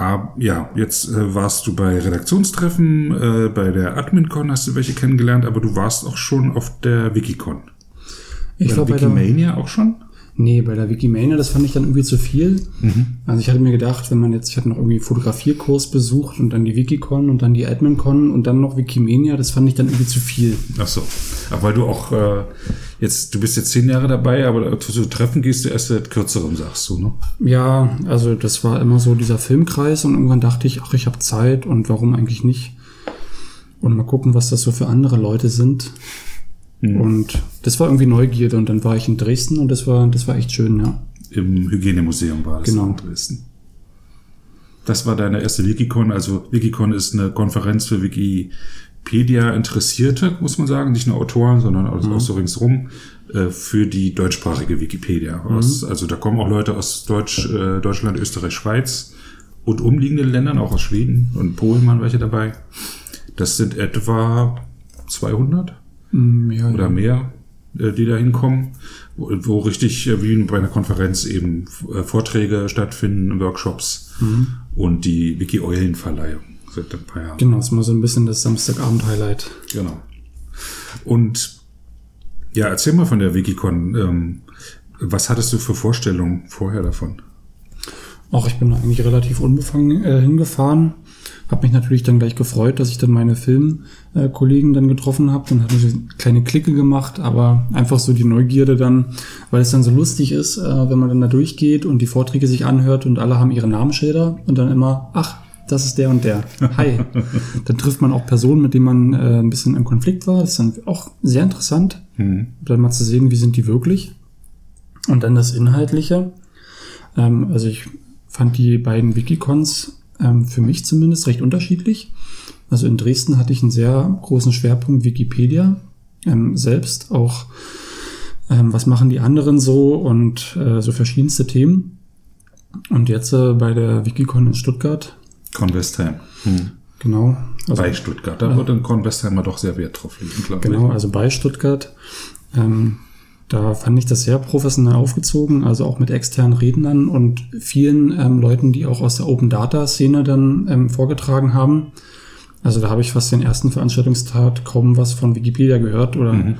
Ah, ja, jetzt äh, warst du bei Redaktionstreffen, äh, bei der AdminCon hast du welche kennengelernt, aber du warst auch schon auf der Wikicon. Ich war bei Wikimania auch schon? Nee, bei der Wikimania, das fand ich dann irgendwie zu viel. Mhm. Also ich hatte mir gedacht, wenn man jetzt, ich hatte noch irgendwie Fotografierkurs besucht und dann die Wikicon und dann die AdminCon und dann noch Wikimania, das fand ich dann irgendwie zu viel. Ach so. Aber weil du auch äh, jetzt, du bist jetzt zehn Jahre dabei, aber zu Treffen gehst du erst seit kürzerem, sagst du, ne? Ja, also das war immer so dieser Filmkreis und irgendwann dachte ich, ach, ich habe Zeit und warum eigentlich nicht? Und mal gucken, was das so für andere Leute sind. Mhm. Und das war irgendwie Neugierde und dann war ich in Dresden und das war, das war echt schön, ja. Im Hygienemuseum war das genau. in Dresden. Das war deine erste Wikicon. Also Wikicon ist eine Konferenz für Wiki, Wikipedia-Interessierte, muss man sagen, nicht nur Autoren, sondern auch, mhm. auch so ringsrum, äh, für die deutschsprachige Wikipedia. Mhm. Aus, also da kommen auch Leute aus Deutsch, äh, Deutschland, Österreich, Schweiz und umliegenden Ländern, auch aus Schweden und Polen waren welche dabei. Das sind etwa 200 mhm, ja, oder ja. mehr, äh, die da hinkommen, wo, wo richtig äh, wie bei einer Konferenz eben äh, Vorträge stattfinden, Workshops mhm. und die Wiki-Eulen-Verleihung seit ein paar Jahren. Genau, das ist mal so ein bisschen das Samstagabend-Highlight. Genau. Und ja, erzähl mal von der Wikicon. Ähm, was hattest du für Vorstellungen vorher davon? Auch ich bin eigentlich relativ unbefangen äh, hingefahren. Habe mich natürlich dann gleich gefreut, dass ich dann meine Filmkollegen dann getroffen habe. Dann hatte ich eine kleine Clique gemacht, aber einfach so die Neugierde dann, weil es dann so lustig ist, äh, wenn man dann da durchgeht und die Vorträge sich anhört und alle haben ihre Namensschilder und dann immer, ach, das ist der und der. Hi. dann trifft man auch Personen, mit denen man äh, ein bisschen im Konflikt war. Das ist dann auch sehr interessant, mhm. dann mal zu sehen, wie sind die wirklich. Und dann das Inhaltliche. Ähm, also ich fand die beiden Wikicons ähm, für mich zumindest recht unterschiedlich. Also in Dresden hatte ich einen sehr großen Schwerpunkt Wikipedia ähm, selbst, auch ähm, was machen die anderen so und äh, so verschiedenste Themen. Und jetzt äh, bei der Wikicon in Stuttgart Convestheim. Hm. Genau. Also, bei Stuttgart. Da ja. wird in Convestheimer doch sehr Wert drauf liegen, glaube genau, ich. Genau, also bei Stuttgart. Ähm, da fand ich das sehr professionell aufgezogen, also auch mit externen Rednern und vielen ähm, Leuten, die auch aus der Open Data Szene dann ähm, vorgetragen haben. Also da habe ich fast den ersten Veranstaltungstag kaum was von Wikipedia gehört oder mhm.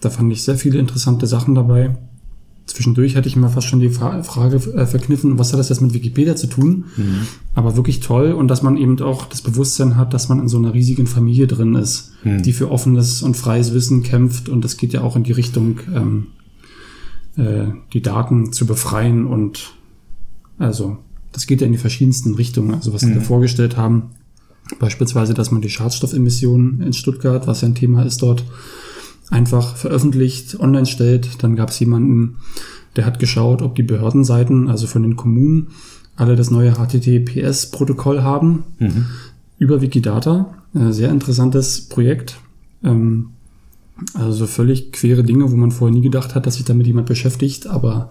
da fand ich sehr viele interessante Sachen dabei. Zwischendurch hatte ich immer fast schon die Frage äh, verkniffen, was hat das jetzt mit Wikipedia zu tun? Mhm. Aber wirklich toll und dass man eben auch das Bewusstsein hat, dass man in so einer riesigen Familie drin ist, mhm. die für offenes und freies Wissen kämpft und das geht ja auch in die Richtung, ähm, äh, die Daten zu befreien und also das geht ja in die verschiedensten Richtungen. Also was mhm. wir vorgestellt haben, Beispielsweise, dass man die Schadstoffemissionen in Stuttgart, was ja ein Thema ist dort, einfach veröffentlicht, online stellt. Dann gab es jemanden, der hat geschaut, ob die Behördenseiten, also von den Kommunen, alle das neue HTTPS-Protokoll haben mhm. über Wikidata. Äh, sehr interessantes Projekt. Ähm, also völlig quere Dinge, wo man vorher nie gedacht hat, dass sich damit jemand beschäftigt, aber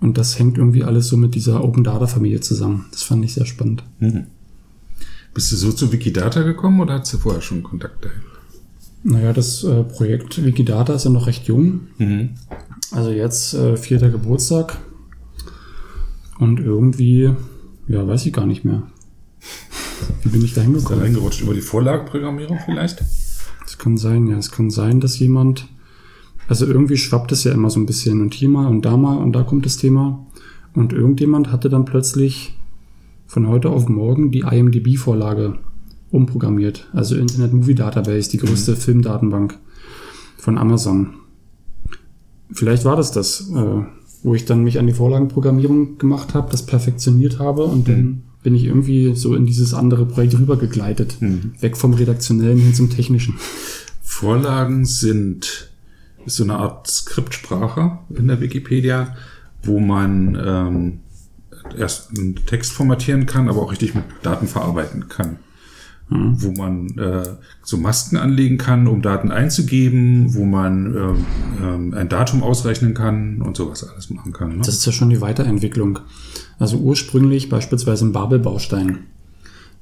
und das hängt irgendwie alles so mit dieser Open Data Familie zusammen. Das fand ich sehr spannend. Mhm. Bist du so zu Wikidata gekommen oder hast du vorher schon Kontakt dahin? Naja, das äh, Projekt Wikidata ist ja noch recht jung. Mhm. Also jetzt äh, vierter Geburtstag. Und irgendwie, ja, weiß ich gar nicht mehr. Wie bin ich da hingekommen? Ist reingerutscht über die Vorlagenprogrammierung vielleicht? Das kann sein, ja. Es kann sein, dass jemand, also irgendwie schwappt es ja immer so ein bisschen und hier mal und da mal und da kommt das Thema. Und irgendjemand hatte dann plötzlich von heute auf morgen die IMDb-Vorlage umprogrammiert. Also Internet Movie Database, die größte mhm. Filmdatenbank von Amazon. Vielleicht war das das, äh, wo ich dann mich an die Vorlagenprogrammierung gemacht habe, das perfektioniert habe und mhm. dann bin ich irgendwie so in dieses andere Projekt rübergegleitet. Mhm. Weg vom Redaktionellen hin zum Technischen. Vorlagen sind so eine Art Skriptsprache in der Wikipedia, wo man ähm, erst einen Text formatieren kann, aber auch richtig mit Daten verarbeiten kann mhm. wo man äh, so Masken anlegen kann, um Daten einzugeben, wo man ähm, ähm, ein Datum ausrechnen kann und sowas alles machen kann. Ne? Das ist ja schon die Weiterentwicklung. Also ursprünglich beispielsweise ein Babel-Baustein.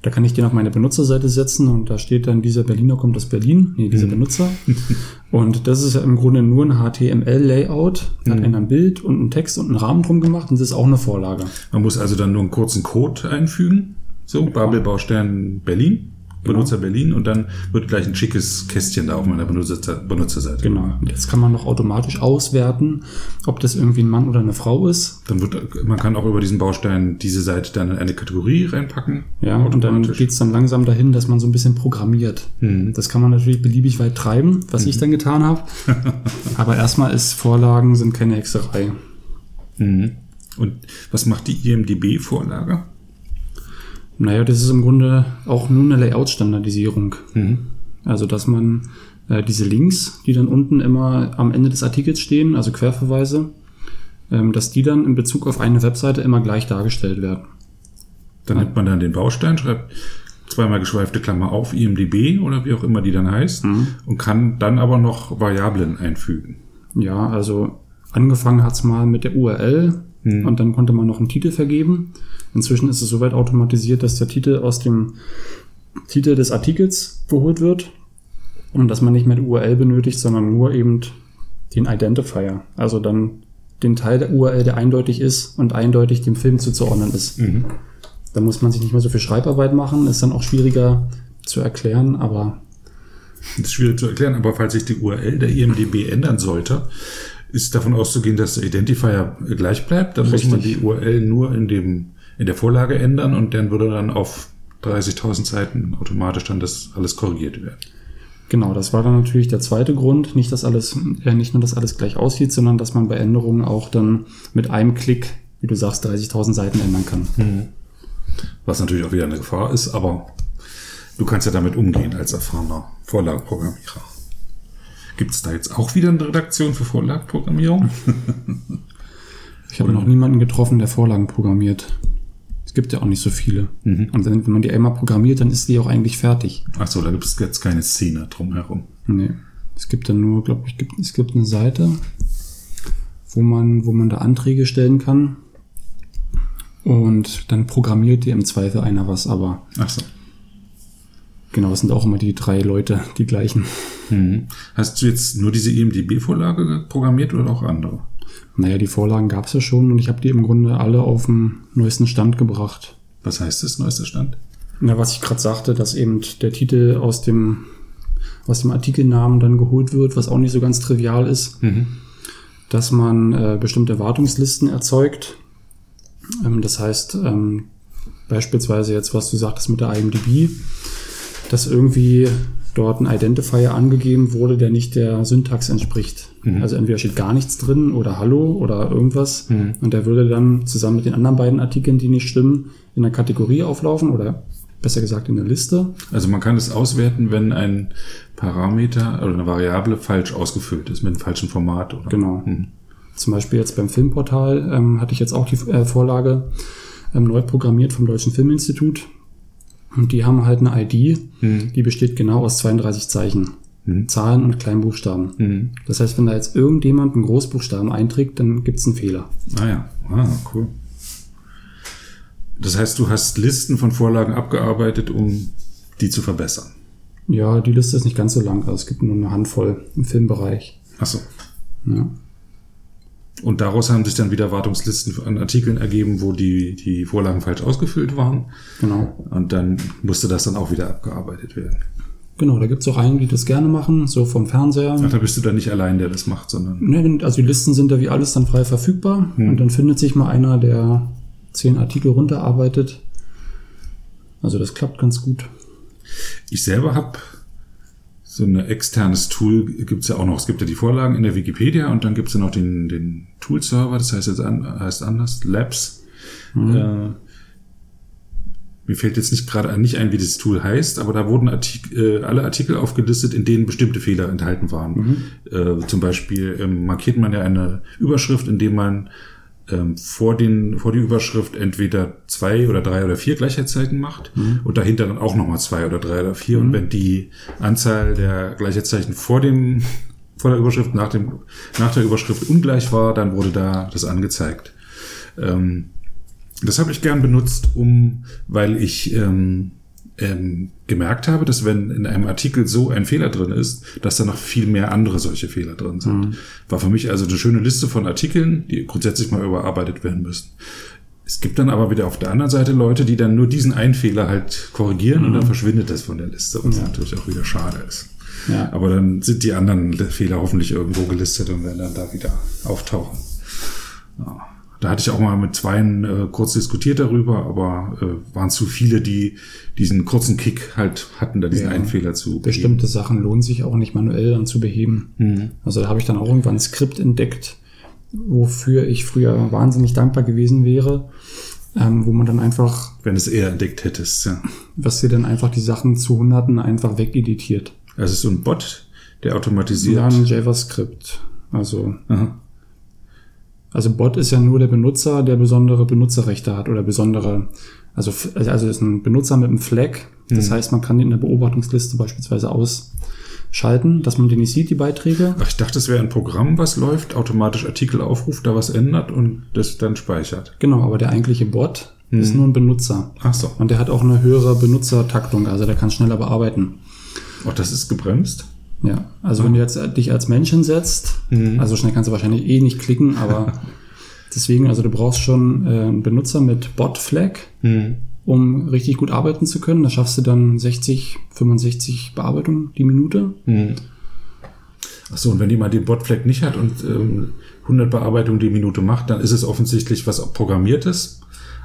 Da kann ich den auf meine Benutzerseite setzen und da steht dann, dieser Berliner kommt aus Berlin, nee, dieser mhm. Benutzer. und das ist ja im Grunde nur ein HTML-Layout, hat mhm. ein Bild und einen Text und einen Rahmen drum gemacht und das ist auch eine Vorlage. Man muss also dann nur einen kurzen Code einfügen. So, Babel-Baustein Berlin. Benutzer genau. Berlin und dann wird gleich ein schickes Kästchen da auf meiner Benutzer Benutzerseite. Genau. Und jetzt kann man noch automatisch auswerten, ob das irgendwie ein Mann oder eine Frau ist. Dann wird, man kann auch über diesen Baustein diese Seite dann in eine Kategorie reinpacken. Ja, und dann geht's dann langsam dahin, dass man so ein bisschen programmiert. Mhm. Das kann man natürlich beliebig weit treiben, was mhm. ich dann getan habe. Aber erstmal ist Vorlagen sind keine Hexerei. Mhm. Und was macht die IMDB-Vorlage? Naja, das ist im Grunde auch nur eine Layout-Standardisierung. Mhm. Also, dass man äh, diese Links, die dann unten immer am Ende des Artikels stehen, also Querverweise, ähm, dass die dann in Bezug auf eine Webseite immer gleich dargestellt werden. Dann nimmt man dann den Baustein, schreibt zweimal geschweifte Klammer auf IMDB oder wie auch immer die dann heißt mhm. und kann dann aber noch Variablen einfügen. Ja, also angefangen hat's mal mit der URL mhm. und dann konnte man noch einen Titel vergeben. Inzwischen ist es soweit automatisiert, dass der Titel aus dem Titel des Artikels geholt wird und dass man nicht mehr die URL benötigt, sondern nur eben den Identifier. Also dann den Teil der URL, der eindeutig ist und eindeutig dem Film zuzuordnen ist. Mhm. Da muss man sich nicht mehr so viel Schreibarbeit machen, ist dann auch schwieriger zu erklären, aber. Das ist schwierig zu erklären, aber falls sich die URL der IMDB ändern sollte, ist davon auszugehen, dass der Identifier gleich bleibt. Dann Richtig. muss man die URL nur in dem in der Vorlage ändern und dann würde dann auf 30.000 Seiten automatisch dann das alles korrigiert werden. Genau, das war dann natürlich der zweite Grund. Nicht, dass alles, äh, nicht nur, dass alles gleich aussieht, sondern dass man bei Änderungen auch dann mit einem Klick, wie du sagst, 30.000 Seiten ändern kann. Mhm. Was natürlich auch wieder eine Gefahr ist, aber du kannst ja damit umgehen als erfahrener Vorlagenprogrammierer. Gibt es da jetzt auch wieder eine Redaktion für Vorlagenprogrammierung? ich habe noch niemanden getroffen, der Vorlagen programmiert. Es gibt ja auch nicht so viele. Mhm. Und wenn, wenn man die einmal programmiert, dann ist die auch eigentlich fertig. Ach so, da gibt es jetzt keine Szene drumherum. Nee. Es gibt dann nur, glaube ich, gibt, es gibt eine Seite, wo man, wo man da Anträge stellen kann. Und dann programmiert dir im Zweifel einer was, aber. Ach so. Genau, es sind auch immer die drei Leute, die gleichen. Mhm. Hast du jetzt nur diese EMDB-Vorlage programmiert oder auch andere? Naja, die Vorlagen gab es ja schon und ich habe die im Grunde alle auf den neuesten Stand gebracht. Was heißt das, neuester Stand? Na, was ich gerade sagte, dass eben der Titel aus dem, aus dem Artikelnamen dann geholt wird, was auch nicht so ganz trivial ist. Mhm. Dass man äh, bestimmte Wartungslisten erzeugt. Ähm, das heißt, ähm, beispielsweise jetzt, was du sagtest mit der IMDb, dass irgendwie dort ein Identifier angegeben wurde, der nicht der Syntax entspricht. Mhm. Also entweder steht gar nichts drin oder Hallo oder irgendwas. Mhm. Und der würde dann zusammen mit den anderen beiden Artikeln, die nicht stimmen, in der Kategorie auflaufen oder besser gesagt in der Liste. Also man kann es auswerten, wenn ein Parameter oder eine Variable falsch ausgefüllt ist, mit einem falschen Format. Oder? Genau. Hm. Zum Beispiel jetzt beim Filmportal ähm, hatte ich jetzt auch die äh, Vorlage ähm, neu programmiert vom Deutschen Filminstitut. Und die haben halt eine ID, hm. die besteht genau aus 32 Zeichen. Hm. Zahlen und Kleinbuchstaben. Hm. Das heißt, wenn da jetzt irgendjemand einen Großbuchstaben einträgt, dann gibt es einen Fehler. Ah ja, ah, cool. Das heißt, du hast Listen von Vorlagen abgearbeitet, um die zu verbessern. Ja, die Liste ist nicht ganz so lang, also es gibt nur eine Handvoll im Filmbereich. Ach so. Ja. Und daraus haben sich dann wieder Wartungslisten an Artikeln ergeben, wo die, die Vorlagen falsch ausgefüllt waren. Genau. Und dann musste das dann auch wieder abgearbeitet werden. Genau, da gibt es auch einen, die das gerne machen, so vom Fernseher. Ach, da bist du dann nicht allein, der das macht, sondern. Ne, also die Listen sind da wie alles dann frei verfügbar. Hm. Und dann findet sich mal einer, der zehn Artikel runterarbeitet. Also das klappt ganz gut. Ich selber habe so ein externes Tool, gibt's ja auch noch. Es gibt ja die Vorlagen in der Wikipedia und dann gibt's ja noch den, den Tool-Server, das heißt jetzt an, heißt anders, Labs. Mhm. Äh, mir fällt jetzt nicht gerade nicht ein, wie das Tool heißt, aber da wurden Artikel, äh, alle Artikel aufgelistet, in denen bestimmte Fehler enthalten waren. Mhm. Äh, zum Beispiel ähm, markiert man ja eine Überschrift, indem man ähm, vor, den, vor die Überschrift entweder zwei oder drei oder vier Gleichheitszeichen macht mhm. und dahinter dann auch nochmal zwei oder drei oder vier. Mhm. Und wenn die Anzahl der Gleichheitszeichen vor dem vor der Überschrift nach dem nach der Überschrift ungleich war, dann wurde da das angezeigt. Ähm, das habe ich gern benutzt, um, weil ich ähm, ähm, gemerkt habe, dass wenn in einem Artikel so ein Fehler drin ist, dass da noch viel mehr andere solche Fehler drin sind. Mhm. War für mich also eine schöne Liste von Artikeln, die grundsätzlich mal überarbeitet werden müssen. Es gibt dann aber wieder auf der anderen Seite Leute, die dann nur diesen einen Fehler halt korrigieren mhm. und dann mhm. verschwindet das von der Liste, was ja. natürlich auch wieder schade ist. Ja. Aber dann sind die anderen Fehler hoffentlich irgendwo gelistet und werden dann da wieder auftauchen. Ja. Da hatte ich auch mal mit zweien äh, kurz diskutiert darüber, aber äh, waren zu viele, die diesen kurzen Kick halt hatten, da diesen ja, einen Fehler zu. Bestimmte beheben. Sachen lohnen sich auch nicht manuell dann zu beheben. Mhm. Also da habe ich dann auch irgendwann ein Skript entdeckt, wofür ich früher wahnsinnig dankbar gewesen wäre. Ähm, wo man dann einfach. Wenn es eher entdeckt hättest, ja. Was dir dann einfach die Sachen zu Hunderten einfach wegeditiert. Also so ein Bot, der automatisiert. Ja, ein JavaScript. Also. Aha. Also Bot ist ja nur der Benutzer, der besondere Benutzerrechte hat oder besondere, also, also ist ein Benutzer mit einem Flag. Das mhm. heißt, man kann ihn in der Beobachtungsliste beispielsweise ausschalten, dass man den nicht sieht, die Beiträge. Ach, ich dachte, es wäre ein Programm, was läuft, automatisch Artikel aufruft, da was ändert und das dann speichert. Genau, aber der eigentliche Bot mhm. ist nur ein Benutzer. Ach so. Und der hat auch eine höhere Benutzertaktung, also der kann schneller bearbeiten. Ach, das ist gebremst? Ja, also wenn du jetzt dich als Mensch hinsetzt, mhm. also schnell kannst du wahrscheinlich eh nicht klicken, aber deswegen, also du brauchst schon äh, einen Benutzer mit Bot-Flag, mhm. um richtig gut arbeiten zu können. Da schaffst du dann 60, 65 Bearbeitungen die Minute. Mhm. Achso, und wenn jemand den Bot-Flag nicht hat und ähm, 100 Bearbeitungen die Minute macht, dann ist es offensichtlich was Programmiertes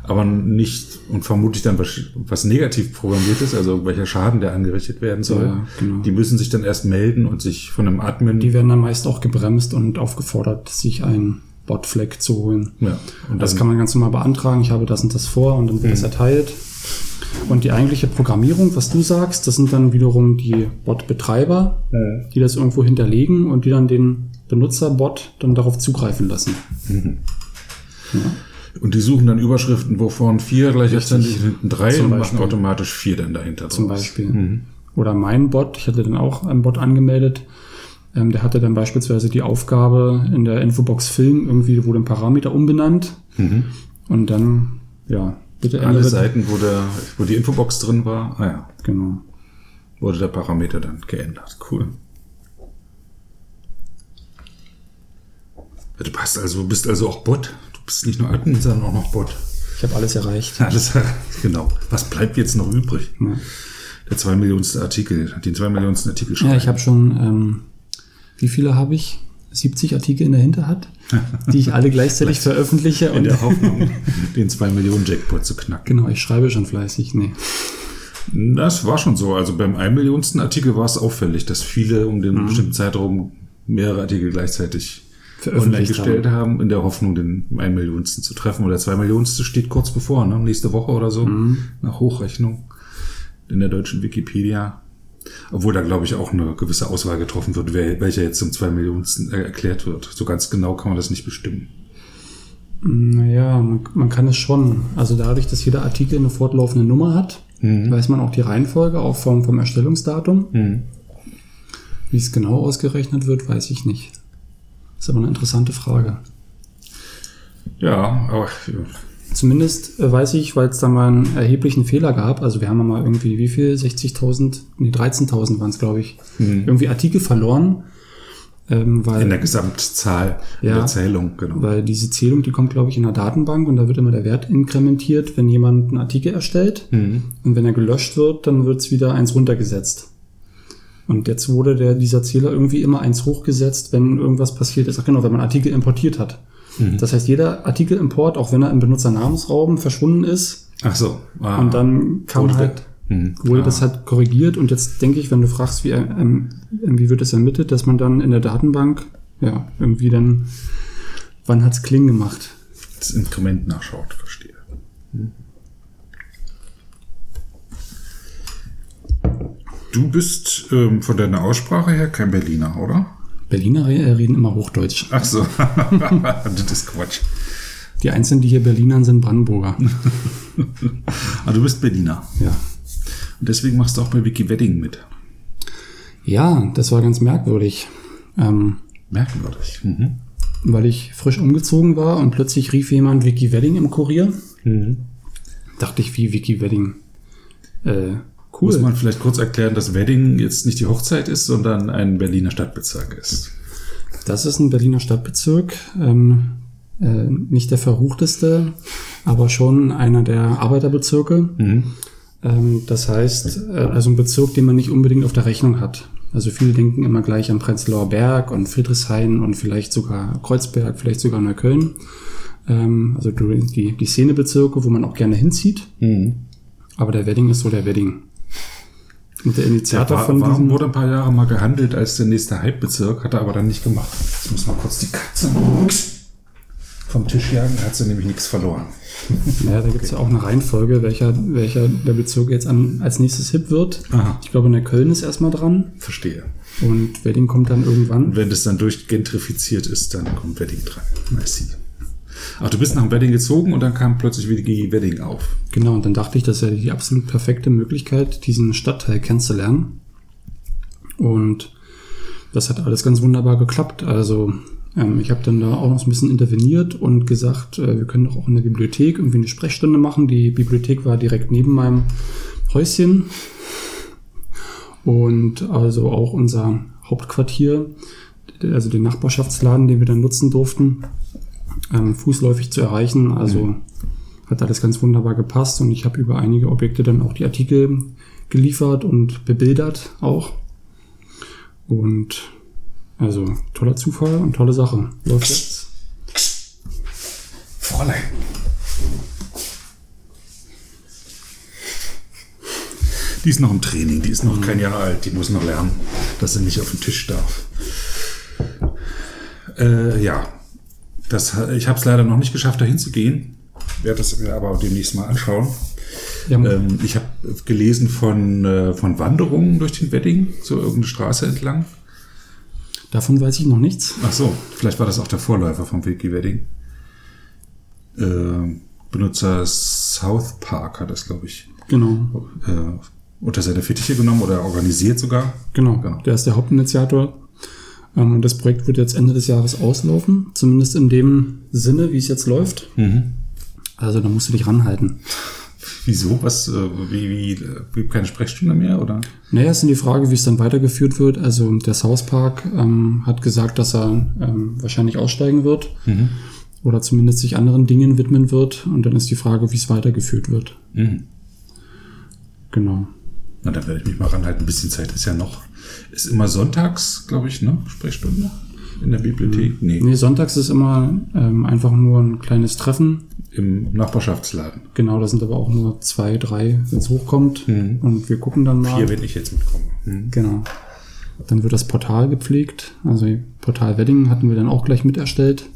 aber nicht und vermutlich dann was, was negativ programmiert ist, also welcher Schaden der angerichtet werden soll. Ja, genau. Die müssen sich dann erst melden und sich von einem Admin. Die werden dann meist auch gebremst und aufgefordert, sich ein Botfleck zu holen. Ja, und das kann man ganz normal beantragen. Ich habe das und das vor und dann wird es mhm. erteilt. Und die eigentliche Programmierung, was du sagst, das sind dann wiederum die Bot-Betreiber, ja. die das irgendwo hinterlegen und die dann den Benutzerbot dann darauf zugreifen lassen. Mhm. Ja. Und die suchen dann Überschriften, wovon vier gleichzeitig hinten drei Zum und Beispiel. machen automatisch vier dann dahinter. Zum draus. Beispiel. Mhm. Oder mein Bot, ich hatte dann auch einen Bot angemeldet, ähm, der hatte dann beispielsweise die Aufgabe in der Infobox Film, irgendwie wurde ein Parameter umbenannt. Mhm. Und dann, ja, bitte Alle Seiten, wo, der, wo die Infobox drin war, ah ja. Genau. Wurde der Parameter dann geändert. Cool. Du bist also, bist also auch Bot bist nicht nur Admin, sondern auch noch Bot. Ich habe alles erreicht. Alles erreicht, genau. Was bleibt jetzt noch übrig? Ja. Der zwei Millionste Artikel, den zwei Millionsten Artikel schreiben. Ja, ich habe schon, ähm, wie viele habe ich? 70 Artikel in der Hinterhand, die ich alle gleichzeitig veröffentliche. In der Hoffnung, den zwei Millionen Jackpot zu knacken. Genau, ich schreibe schon fleißig. Nee. Das war schon so. Also beim ein Millionsten Artikel war es auffällig, dass viele um den mhm. bestimmten Zeitraum mehrere Artikel gleichzeitig online gestellt haben. in der Hoffnung, den ein Millionsten zu treffen. Oder zwei Millionste steht kurz bevor, ne? nächste Woche oder so, mhm. nach Hochrechnung. in der deutschen Wikipedia. Obwohl da, glaube ich, auch eine gewisse Auswahl getroffen wird, welcher jetzt zum zwei Millionensten erklärt wird. So ganz genau kann man das nicht bestimmen. Naja, man, man kann es schon. Also dadurch, dass jeder Artikel eine fortlaufende Nummer hat, mhm. weiß man auch die Reihenfolge, auch vom, vom Erstellungsdatum. Mhm. Wie es genau ausgerechnet wird, weiß ich nicht. Ist aber eine interessante Frage. Ja, aber Zumindest äh, weiß ich, weil es da mal einen erheblichen Fehler gab. Also wir haben mal irgendwie, wie viel? 60.000? Nee, 13.000 waren es, glaube ich. Mhm. Irgendwie Artikel verloren. Ähm, weil, in der Gesamtzahl ja, der Zählung, genau. Weil diese Zählung, die kommt, glaube ich, in der Datenbank und da wird immer der Wert inkrementiert, wenn jemand einen Artikel erstellt. Mhm. Und wenn er gelöscht wird, dann wird es wieder eins runtergesetzt. Und jetzt wurde der, dieser Zähler irgendwie immer eins hochgesetzt, wenn irgendwas passiert ist. Ach genau, wenn man Artikel importiert hat. Mhm. Das heißt, jeder Artikelimport, auch wenn er im Benutzernamensraum verschwunden ist. Ach so. Ah. Und dann kam Wurde halt, mhm. wurde ah. das halt korrigiert. Und jetzt denke ich, wenn du fragst, wie, ähm, wie wird es ermittelt, dass man dann in der Datenbank, ja, irgendwie dann, wann hat's Kling gemacht? Das Inkrement nachschaut, verstehe. Mhm. Du bist ähm, von deiner Aussprache her kein Berliner, oder? Berliner reden immer Hochdeutsch. Ach so, das ist Quatsch. Die Einzigen, die hier Berlinern sind Brandenburger. ah, du bist Berliner. Ja. Und deswegen machst du auch bei Wiki Wedding mit. Ja, das war ganz merkwürdig. Ähm, merkwürdig. Mhm. Weil ich frisch umgezogen war und plötzlich rief jemand Wiki Wedding im Kurier. Mhm. Dachte ich, wie Wiki Wedding? Äh, Cool. Muss man vielleicht kurz erklären, dass Wedding jetzt nicht die Hochzeit ist, sondern ein Berliner Stadtbezirk ist. Das ist ein Berliner Stadtbezirk. Ähm, äh, nicht der verruchteste, aber schon einer der Arbeiterbezirke. Mhm. Ähm, das heißt, äh, also ein Bezirk, den man nicht unbedingt auf der Rechnung hat. Also viele denken immer gleich an Prenzlauer Berg und Friedrichshain und vielleicht sogar Kreuzberg, vielleicht sogar Neukölln. Ähm, also die, die Szenebezirke, wo man auch gerne hinzieht. Mhm. Aber der Wedding ist so der Wedding. Und der Initiator war, von war, diesem... wurde ein paar Jahre mal gehandelt als der nächste Hype-Bezirk, hat er aber dann nicht gemacht. Jetzt muss mal kurz die Katze vom Tisch jagen, hat sie nämlich nichts verloren. Ja, da gibt es okay. ja auch eine Reihenfolge, welcher, welcher der Bezirk jetzt an, als nächstes hip wird. Aha. Ich glaube, in der Köln ist erstmal dran. Verstehe. Und Wedding kommt dann irgendwann. Und wenn das dann durchgentrifiziert ist, dann kommt Wedding dran. Merci. Ach, du bist nach dem Wedding gezogen und dann kam plötzlich wieder die Wedding auf. Genau, und dann dachte ich, das wäre die absolut perfekte Möglichkeit, diesen Stadtteil kennenzulernen. Und das hat alles ganz wunderbar geklappt. Also ähm, ich habe dann da auch noch ein bisschen interveniert und gesagt, äh, wir können doch auch in der Bibliothek irgendwie eine Sprechstunde machen. Die Bibliothek war direkt neben meinem Häuschen. Und also auch unser Hauptquartier, also den Nachbarschaftsladen, den wir dann nutzen durften, ähm, fußläufig zu erreichen. Also mhm. hat alles ganz wunderbar gepasst und ich habe über einige Objekte dann auch die Artikel geliefert und bebildert auch. Und also toller Zufall und tolle Sache. Läuft jetzt. Fräulein. Die ist noch im Training, die ist noch kein Jahr alt, die muss noch lernen, dass sie nicht auf den Tisch darf. Äh, ja, das, ich habe es leider noch nicht geschafft, dahin zu gehen. Werde das mir aber demnächst mal anschauen. Ja. Ähm, ich habe gelesen von, äh, von Wanderungen durch den Wedding, so irgendeine Straße entlang. Davon weiß ich noch nichts. Ach so, vielleicht war das auch der Vorläufer vom Wiki Wedding. Äh, Benutzer South Park hat das, glaube ich. Genau. Äh, unter seine Fittiche genommen oder organisiert sogar. Genau, genau. Der ist der Hauptinitiator ähm, und das Projekt wird jetzt Ende des Jahres auslaufen, zumindest in dem Sinne, wie es jetzt läuft. Mhm. Also da musst du dich ranhalten. Wieso? Was, äh, wie, wie, gibt keine Sprechstunde mehr, oder? Naja, es ist die Frage, wie es dann weitergeführt wird. Also der South Park ähm, hat gesagt, dass er ähm, wahrscheinlich aussteigen wird. Mhm. Oder zumindest sich anderen Dingen widmen wird. Und dann ist die Frage, wie es weitergeführt wird. Mhm. Genau. Na, dann werde ich mich mal ranhalten. Ein bisschen Zeit ist ja noch. Ist immer sonntags, glaube ich, ne? Sprechstunde in der Bibliothek? Nee. Nee, sonntags ist immer ähm, einfach nur ein kleines Treffen. Im Nachbarschaftsladen. Genau, da sind aber auch nur zwei, drei, wenn es hochkommt. Mhm. Und wir gucken dann mal. Vier, wenn ich jetzt mitkomme. Mhm. Genau. Dann wird das Portal gepflegt. Also Portal Wedding hatten wir dann auch gleich mit erstellt.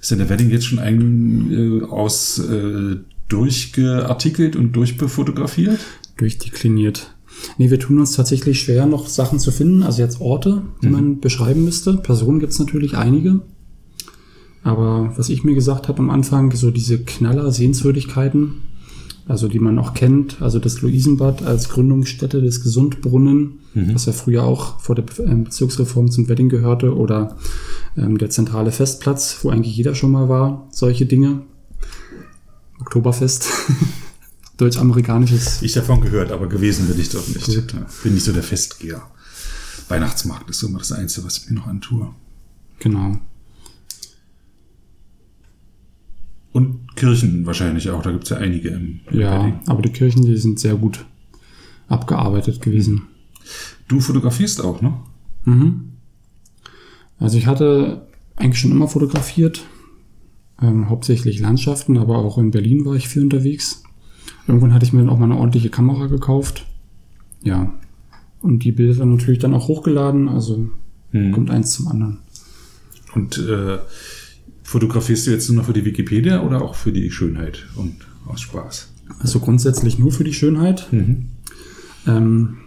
Ist denn der Wedding jetzt schon ein äh, aus äh, durchgeartikelt und durchbefotografiert? Durchdekliniert. Nee, wir tun uns tatsächlich schwer, noch Sachen zu finden. Also jetzt Orte, die mhm. man beschreiben müsste. Personen gibt es natürlich einige. Aber was ich mir gesagt habe am Anfang, so diese Knaller-Sehenswürdigkeiten, also die man auch kennt, also das Luisenbad als Gründungsstätte des Gesundbrunnen, mhm. was ja früher auch vor der ähm, Bezirksreform zum Wedding gehörte, oder ähm, der zentrale Festplatz, wo eigentlich jeder schon mal war, solche Dinge. Oktoberfest. Deutsch-amerikanisches. Ich davon gehört, aber gewesen bin ich dort nicht. Gut. Bin nicht so der Festgeher. Weihnachtsmarkt ist so immer das Einzige, was ich mir noch antue. Genau. Und Kirchen wahrscheinlich auch, da gibt es ja einige im, Ja, Wedding. aber die Kirchen, die sind sehr gut abgearbeitet gewesen. Du fotografierst auch, ne? Mhm. Also ich hatte eigentlich schon immer fotografiert, ähm, hauptsächlich Landschaften, aber auch in Berlin war ich viel unterwegs. Irgendwann hatte ich mir dann auch mal eine ordentliche Kamera gekauft. Ja. Und die Bilder natürlich dann auch hochgeladen, also hm. kommt eins zum anderen. Und äh, Fotografierst du jetzt nur noch für die Wikipedia oder auch für die Schönheit und aus Spaß? Also grundsätzlich nur für die Schönheit. Mhm. Ähm,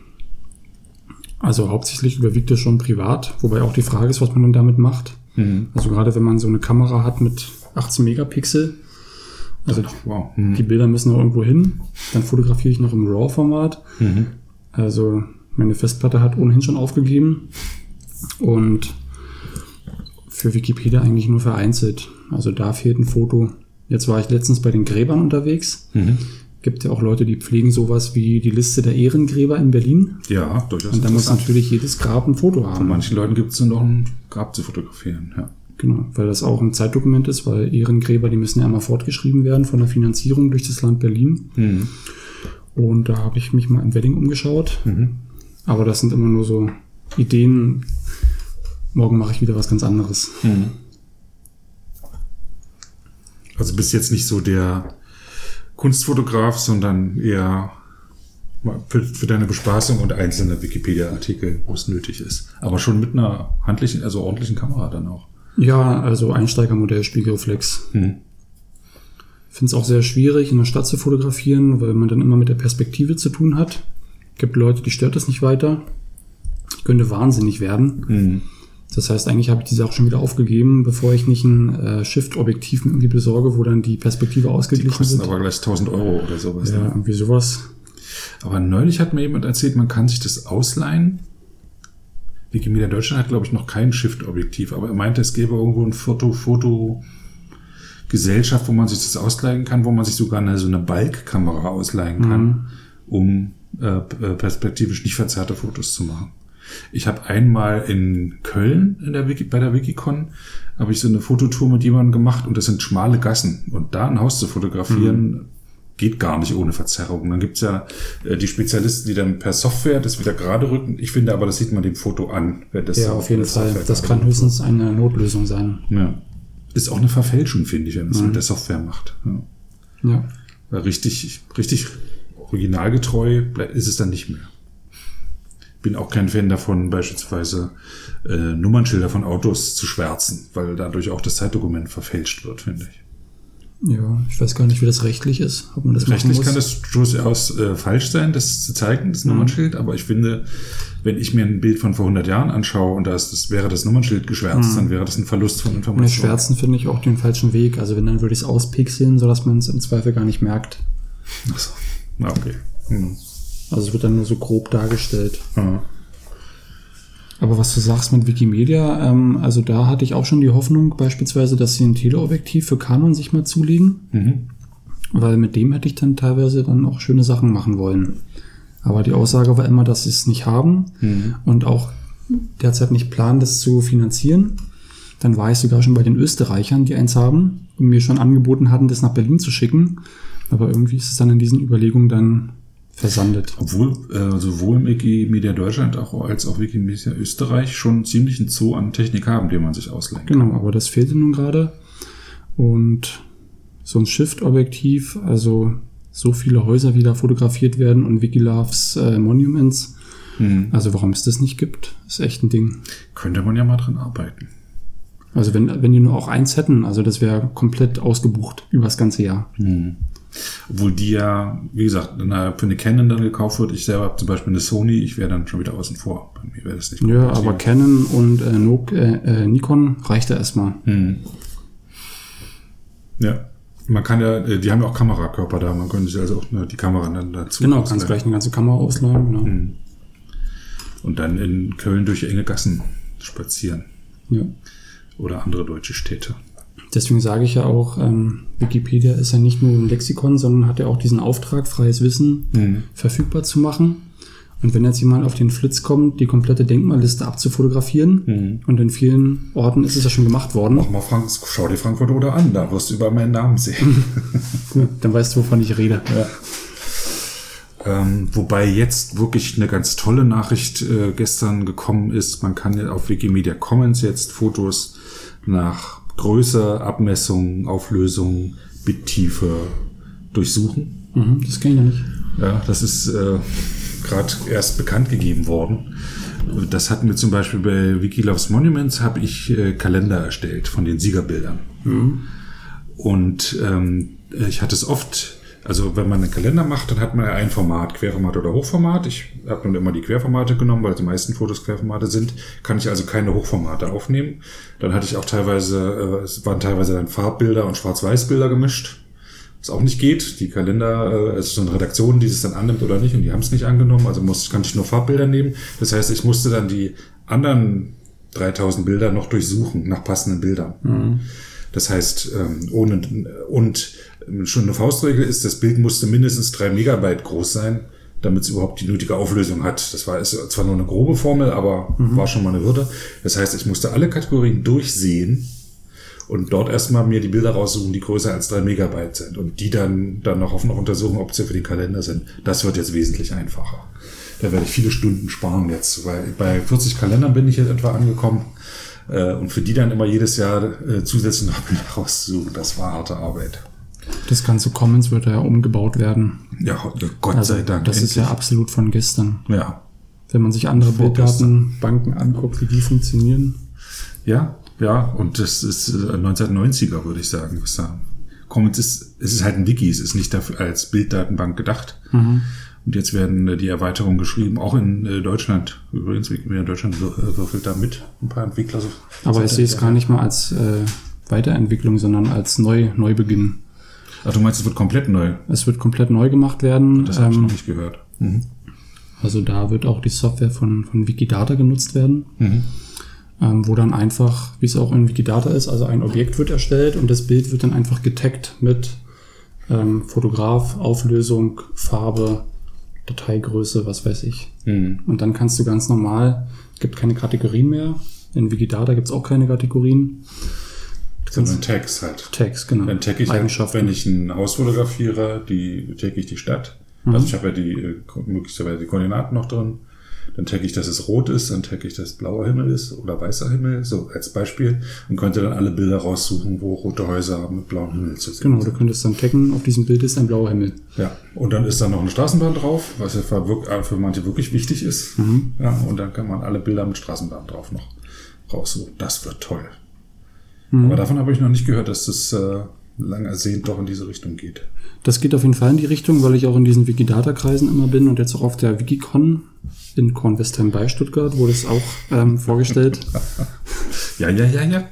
also hauptsächlich überwiegt es schon privat, wobei auch die Frage ist, was man dann damit macht. Mhm. Also gerade wenn man so eine Kamera hat mit 18 Megapixel, also wow. mhm. die Bilder müssen noch irgendwo hin, dann fotografiere ich noch im RAW-Format. Mhm. Also meine Festplatte hat ohnehin schon aufgegeben und für Wikipedia eigentlich nur vereinzelt. Also da fehlt ein Foto. Jetzt war ich letztens bei den Gräbern unterwegs. Mhm. Gibt ja auch Leute, die pflegen sowas wie die Liste der Ehrengräber in Berlin. Ja, durchaus. Und da muss natürlich jedes Grab ein Foto haben. Von manchen Leuten gibt es nur noch ein Grab zu fotografieren, ja. Genau, weil das auch ein Zeitdokument ist, weil Ehrengräber, die müssen ja einmal fortgeschrieben werden von der Finanzierung durch das Land Berlin. Mhm. Und da habe ich mich mal im Wedding umgeschaut. Mhm. Aber das sind immer nur so Ideen, morgen mache ich wieder was ganz anderes. Mhm. Also bist jetzt nicht so der Kunstfotograf, sondern eher für, für deine Bespaßung und einzelne Wikipedia-Artikel, wo es nötig ist. Aber schon mit einer handlichen, also ordentlichen Kamera dann auch. Ja, also Einsteigermodell, Spiegelreflex. Hm. Finde es auch sehr schwierig, in der Stadt zu fotografieren, weil man dann immer mit der Perspektive zu tun hat. Gibt Leute, die stört das nicht weiter. Ich könnte wahnsinnig werden. Hm. Das heißt, eigentlich habe ich die Sache schon wieder aufgegeben, bevor ich nicht ein äh, Shift-Objektiv irgendwie besorge, wo dann die Perspektive ausgeglichen wird. Die kosten wird. aber gleich 1000 Euro oder sowas. Ja, ne? irgendwie sowas. Aber neulich hat mir jemand erzählt, man kann sich das ausleihen. Wikimedia Deutschland hat, glaube ich, noch kein Shift-Objektiv, aber er meinte, es gäbe irgendwo ein Foto-Foto-Gesellschaft, wo man sich das ausleihen kann, wo man sich sogar eine, so eine Balkkamera ausleihen kann, mhm. um äh, äh perspektivisch nicht verzerrte Fotos zu machen. Ich habe einmal in Köln in der Wiki, bei der Wikicon habe ich so eine Fototour mit jemandem gemacht und das sind schmale Gassen. Und da ein Haus zu fotografieren, mhm. Geht gar nicht ohne Verzerrung. Dann gibt's ja äh, die Spezialisten, die dann per Software das wieder gerade rücken. Ich finde aber, das sieht man dem Foto an. Wenn das ja, auf jeden Fall. Software das kann höchstens eine Notlösung sein. Ja. Ist auch eine Verfälschung, finde ich, wenn man es mhm. mit der Software macht. Ja. ja. Weil richtig, richtig originalgetreu ist es dann nicht mehr bin auch kein Fan davon, beispielsweise äh, Nummernschilder von Autos zu schwärzen, weil dadurch auch das Zeitdokument verfälscht wird, finde ich. Ja, ich weiß gar nicht, wie das rechtlich ist. Ob man das rechtlich kann das durchaus äh, falsch sein, das zu zeigen, das mhm. Nummernschild, aber ich finde, wenn ich mir ein Bild von vor 100 Jahren anschaue und da ist das, wäre das Nummernschild geschwärzt, mhm. dann wäre das ein Verlust von Informationen. Mit Schwärzen finde ich auch den falschen Weg. Also wenn, dann würde ich es auspixeln, sodass man es im Zweifel gar nicht merkt. Achso, na okay. Mhm. Also es wird dann nur so grob dargestellt. Ja. Aber was du sagst mit Wikimedia, ähm, also da hatte ich auch schon die Hoffnung beispielsweise, dass sie ein Teleobjektiv für Canon sich mal zulegen. Mhm. Weil mit dem hätte ich dann teilweise dann auch schöne Sachen machen wollen. Aber die Aussage war immer, dass sie es nicht haben mhm. und auch derzeit nicht planen, das zu finanzieren. Dann war ich sogar schon bei den Österreichern, die eins haben und mir schon angeboten hatten, das nach Berlin zu schicken. Aber irgendwie ist es dann in diesen Überlegungen dann versandet. Obwohl äh, sowohl Wikimedia Deutschland auch, als auch Wikimedia Österreich schon ziemlich einen Zoo an Technik haben, den man sich ausleihen kann. Genau, aber das fehlte nun gerade. Und so ein Shift-Objektiv, also so viele Häuser, wie da fotografiert werden und Wikiloves äh, Monuments. Hm. Also warum es das nicht gibt, ist echt ein Ding. Könnte man ja mal dran arbeiten. Also wenn, wenn die nur auch eins hätten, also das wäre komplett ausgebucht über das ganze Jahr. Hm. Obwohl die ja, wie gesagt, für eine Canon dann gekauft wird. Ich selber habe zum Beispiel eine Sony, ich wäre dann schon wieder außen vor. Bei mir wäre das nicht Ja, aber Canon und äh, no, äh, Nikon reicht ja erstmal. Hm. Ja. Man kann ja, äh, die haben ja auch Kamerakörper da, man könnte sich also auch ne, die Kamera dann dazu. Genau, kannst gleich eine ganze Kamera ausladen, genau. Hm. Und dann in Köln durch enge Gassen spazieren. Ja. Oder andere deutsche Städte. Deswegen sage ich ja auch, ähm, Wikipedia ist ja nicht nur ein Lexikon, sondern hat ja auch diesen Auftrag, freies Wissen mhm. verfügbar zu machen. Und wenn jetzt jemand auf den Flitz kommt, die komplette Denkmalliste abzufotografieren, mhm. und in vielen Orten ist es ja schon gemacht worden. Mach mal Frank, schau dir Frankfurt oder an, da wirst du über meinen Namen sehen. Gut, dann weißt du, wovon ich rede. Ja. Ähm, wobei jetzt wirklich eine ganz tolle Nachricht äh, gestern gekommen ist. Man kann ja auf Wikimedia Commons jetzt Fotos nach Größe, Abmessung, Auflösung, Bittiefe durchsuchen. Mhm, das kenne ich noch nicht. Ja, das ist äh, gerade erst bekannt gegeben worden. Das hatten wir zum Beispiel bei Wikiloves Monuments, habe ich äh, Kalender erstellt von den Siegerbildern. Mhm. Und ähm, ich hatte es oft also wenn man einen Kalender macht, dann hat man ja ein Format, Querformat oder Hochformat. Ich habe nun immer die Querformate genommen, weil die meisten Fotos Querformate sind. Kann ich also keine Hochformate aufnehmen. Dann hatte ich auch teilweise, äh, es waren teilweise dann Farbbilder und Schwarz-Weiß-Bilder gemischt. Was auch nicht geht. Die Kalender, äh, es ist so eine Redaktion, die es dann annimmt oder nicht, und die haben es nicht angenommen. Also muss, kann ich nur Farbbilder nehmen. Das heißt, ich musste dann die anderen 3000 Bilder noch durchsuchen nach passenden Bildern. Mhm. Das heißt, ähm, ohne und schon eine Faustregel ist, das Bild musste mindestens drei Megabyte groß sein, damit es überhaupt die nötige Auflösung hat. Das war ist zwar nur eine grobe Formel, aber mhm. war schon mal eine Hürde. Das heißt, ich musste alle Kategorien durchsehen und dort erstmal mir die Bilder raussuchen, die größer als drei Megabyte sind und die dann, dann noch auf noch untersuchen, ob sie für den Kalender sind. Das wird jetzt wesentlich einfacher. Da werde ich viele Stunden sparen jetzt, weil bei 40 Kalendern bin ich jetzt etwa angekommen. Äh, und für die dann immer jedes Jahr äh, zusätzlich noch Bilder rauszusuchen, das war harte Arbeit. Das ganze Commons wird ja umgebaut werden. Ja, Gott also, sei Dank. Das endlich. ist ja absolut von gestern. Ja. Wenn man sich andere Bilddatenbanken anguckt, wie die funktionieren. Ja, ja, und das ist 1990er, äh, würde ich sagen, was da. Commons ist, es ist halt ein Wiki, es ist nicht dafür als Bilddatenbank gedacht. Mhm. Und jetzt werden äh, die Erweiterungen geschrieben, auch in äh, Deutschland. Übrigens, Wikimedia in Deutschland würfelt da mit ein paar Entwickler. So Aber ich sehe es gar nicht mal als äh, Weiterentwicklung, sondern als Neu Neubeginn. Ach, du meinst, es wird komplett neu? Es wird komplett neu gemacht werden. Das habe ich ähm, noch nicht gehört. Mhm. Also da wird auch die Software von, von Wikidata genutzt werden. Mhm. Ähm, wo dann einfach, wie es auch in Wikidata ist, also ein Objekt wird erstellt und das Bild wird dann einfach getaggt mit ähm, Fotograf, Auflösung, Farbe, Dateigröße, was weiß ich. Mhm. Und dann kannst du ganz normal, gibt keine Kategorien mehr. In Wikidata gibt es auch keine Kategorien. Sondern Tags halt. Tags, genau. Dann tag ich, halt, wenn ich ein Haus fotografiere, die tag ich die Stadt. Mhm. Also ich habe ja die äh, möglicherweise die Koordinaten noch drin. Dann tagge ich, dass es rot ist, dann tagge ich, dass es blauer Himmel ist oder weißer Himmel, so als Beispiel. Und könnte dann alle Bilder raussuchen, wo rote Häuser haben mit blauem Himmel zu sehen. Genau, du könntest dann taggen, auf diesem Bild ist ein blauer Himmel. Ja, und dann ist da noch eine Straßenbahn drauf, was ja für, äh, für manche wirklich wichtig ist. Mhm. Ja, und dann kann man alle Bilder mit Straßenbahn drauf noch raussuchen. Das wird toll. Mhm. Aber davon habe ich noch nicht gehört, dass das äh, lang ersehnt doch in diese Richtung geht. Das geht auf jeden Fall in die Richtung, weil ich auch in diesen Wikidata-Kreisen immer bin und jetzt auch auf der Wikicon in Kornwestheim bei Stuttgart wurde es auch ähm, vorgestellt. ja, ja, ja, ja.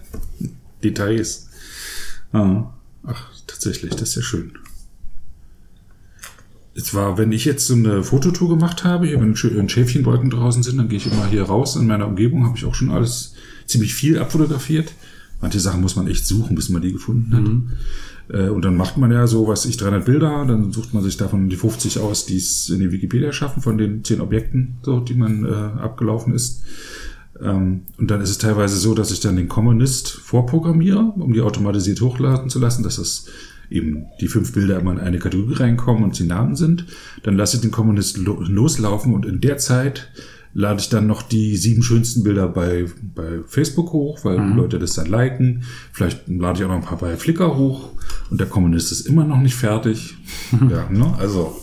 Details. Ah, ach, tatsächlich, das ist ja schön. Es war, wenn ich jetzt so eine Fototour gemacht habe, hier, wenn Schäfchenwolken draußen sind, dann gehe ich immer hier raus. In meiner Umgebung habe ich auch schon alles ziemlich viel abfotografiert. Manche Sachen muss man echt suchen, bis man die gefunden hat. Mhm. Äh, und dann macht man ja so, was ich, 300 Bilder, dann sucht man sich davon die 50 aus, die es in die Wikipedia schaffen, von den 10 Objekten, so, die man äh, abgelaufen ist. Ähm, und dann ist es teilweise so, dass ich dann den Commonist vorprogrammiere, um die automatisiert hochladen zu lassen, dass es eben die fünf Bilder immer in eine Kategorie reinkommen und sie Namen sind. Dann lasse ich den Commonist lo loslaufen und in der Zeit lade ich dann noch die sieben schönsten Bilder bei, bei Facebook hoch, weil mhm. Leute das dann liken. Vielleicht lade ich auch noch ein paar bei Flickr hoch und der Kommunist ist immer noch nicht fertig. ja, ne? Also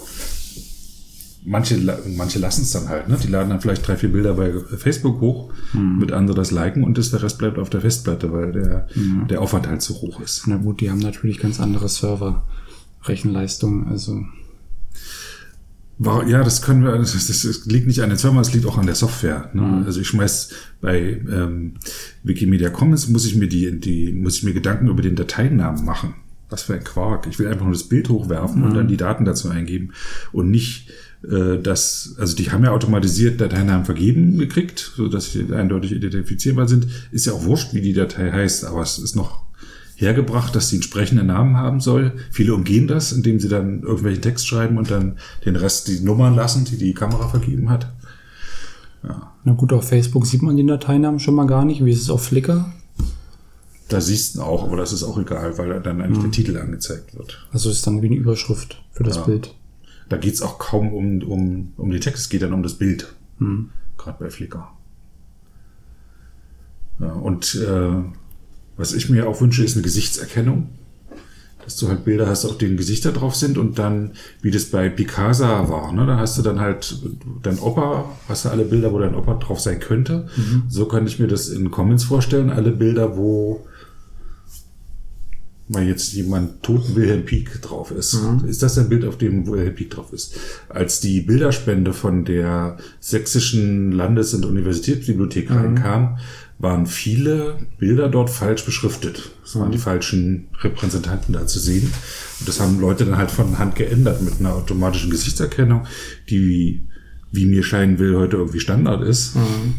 manche, manche lassen es dann halt, ne? Die laden dann vielleicht drei, vier Bilder bei Facebook hoch, mhm. mit anderen das liken und das, der Rest bleibt auf der Festplatte, weil der, mhm. der Aufwand halt zu hoch ist. Na gut, die haben natürlich ganz andere Server. Rechenleistung. Also ja, das können wir, das, das, liegt nicht an der Firma, es liegt auch an der Software. Ne? Mhm. Also ich schmeiß bei ähm, Wikimedia Commons muss ich mir die, die, muss ich mir Gedanken über den Dateinamen machen. Was für ein Quark. Ich will einfach nur das Bild hochwerfen mhm. und dann die Daten dazu eingeben und nicht äh, das, also die haben ja automatisiert Dateinamen vergeben gekriegt, so dass sie eindeutig identifizierbar sind. Ist ja auch wurscht, wie die Datei heißt, aber es ist noch hergebracht, dass sie entsprechende Namen haben soll. Viele umgehen das, indem sie dann irgendwelchen Text schreiben und dann den Rest die Nummern lassen, die die Kamera vergeben hat. Ja. Na gut, auf Facebook sieht man den Dateinamen schon mal gar nicht. Wie ist es auf Flickr? Da siehst du auch, aber das ist auch egal, weil dann eigentlich mhm. der Titel angezeigt wird. Also ist dann wie eine Überschrift für das ja. Bild. Da geht's auch kaum um, um, um den Text, es geht dann um das Bild. Mhm. Gerade bei Flickr. Ja, und äh, was ich mir auch wünsche, ist eine Gesichtserkennung. Dass du halt Bilder hast, auf denen Gesichter drauf sind und dann, wie das bei Picasa war, ne? da hast du dann halt dein Opa, hast du alle Bilder, wo dein Opa drauf sein könnte. Mhm. So kann ich mir das in Comments vorstellen, alle Bilder, wo mal jetzt jemand toten Wilhelm Pieck drauf ist. Mhm. Ist das ein Bild, auf dem Wilhelm Pieck drauf ist? Als die Bilderspende von der Sächsischen Landes- und Universitätsbibliothek mhm. reinkam, waren viele Bilder dort falsch beschriftet. Es waren die falschen Repräsentanten da zu sehen. Und das haben Leute dann halt von Hand geändert mit einer automatischen Gesichtserkennung, die, wie mir scheinen will, heute irgendwie Standard ist. Mhm.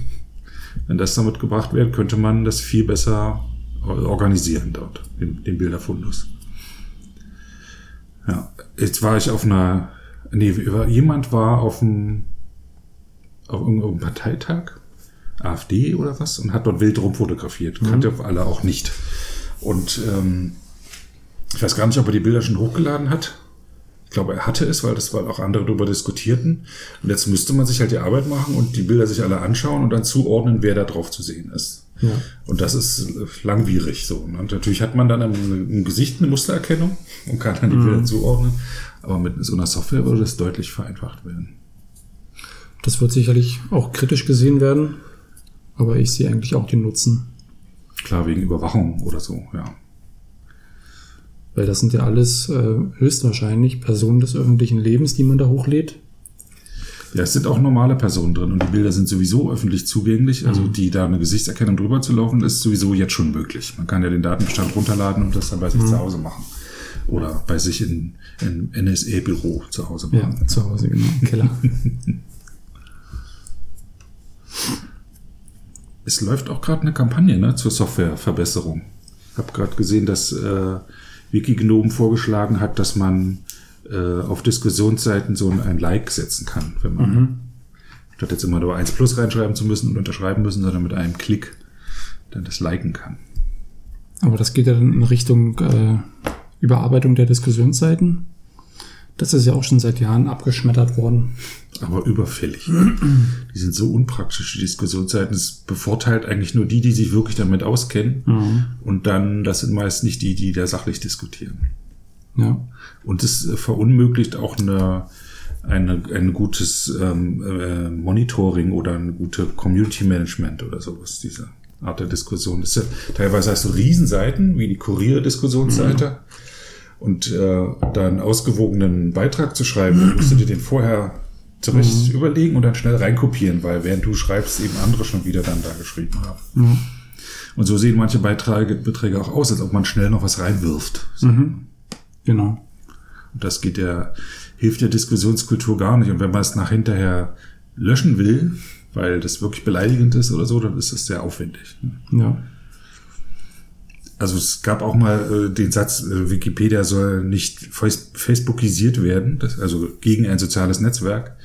Wenn das damit gebracht wird, könnte man das viel besser organisieren dort, den, den Bilderfundus. Ja, jetzt war ich auf einer, nee, jemand war auf einem, auf irgendeinem Parteitag AfD oder was und hat dort wild rumfotografiert. Mhm. Kannte alle auch nicht. Und ähm, ich weiß gar nicht, ob er die Bilder schon hochgeladen hat. Ich glaube, er hatte es, weil das weil auch andere darüber diskutierten. Und jetzt müsste man sich halt die Arbeit machen und die Bilder sich alle anschauen und dann zuordnen, wer da drauf zu sehen ist. Ja. Und das ist langwierig so. Ne? Und natürlich hat man dann im, im Gesicht eine Mustererkennung und kann dann die mhm. Bilder zuordnen. Aber mit so einer Software würde das deutlich vereinfacht werden. Das wird sicherlich auch kritisch gesehen werden. Aber ich sehe eigentlich auch den Nutzen. Klar, wegen Überwachung oder so, ja. Weil das sind ja alles äh, höchstwahrscheinlich Personen des öffentlichen Lebens, die man da hochlädt. Ja, es sind auch normale Personen drin und die Bilder sind sowieso öffentlich zugänglich. Also mhm. die da eine Gesichtserkennung drüber zu laufen, ist sowieso jetzt schon möglich. Man kann ja den Datenbestand runterladen und das dann bei sich mhm. zu Hause machen. Oder bei sich in, in NSA-Büro zu Hause machen. Ja, zu Hause, genau, im Keller. es läuft auch gerade eine Kampagne ne, zur Softwareverbesserung. Ich habe gerade gesehen, dass äh, Wikignome vorgeschlagen hat, dass man äh, auf Diskussionsseiten so ein, Like setzen kann, wenn man mhm. statt jetzt immer nur 1 plus reinschreiben zu müssen und unterschreiben müssen, sondern mit einem Klick dann das liken kann. Aber das geht ja dann in Richtung äh, Überarbeitung der Diskussionsseiten. Das ist ja auch schon seit Jahren abgeschmettert worden. Aber überfällig. die sind so unpraktisch, die Diskussionsseiten. Es bevorteilt eigentlich nur die, die sich wirklich damit auskennen. Mhm. Und dann, das sind meist nicht die, die da sachlich diskutieren. Ja. Und es verunmöglicht auch eine, eine, ein gutes ähm, äh, Monitoring oder ein gute Community Management oder sowas, diese Art der Diskussion. Das ist ja, teilweise hast du Riesenseiten, wie die Kurier-Diskussionsseite. Mhm und äh, da einen ausgewogenen Beitrag zu schreiben, dann musst du dir den vorher zurecht mhm. überlegen und dann schnell reinkopieren, weil während du schreibst, eben andere schon wieder dann da geschrieben haben. Mhm. Und so sehen manche Beiträge, Beträge auch aus, als ob man schnell noch was reinwirft. Mhm. Genau. Und das geht der, hilft der Diskussionskultur gar nicht. Und wenn man es nach hinterher löschen will, weil das wirklich beleidigend ist oder so, dann ist das sehr aufwendig. Ja also es gab auch mal äh, den Satz, äh, Wikipedia soll nicht Facebookisiert werden, das, also gegen ein soziales Netzwerk.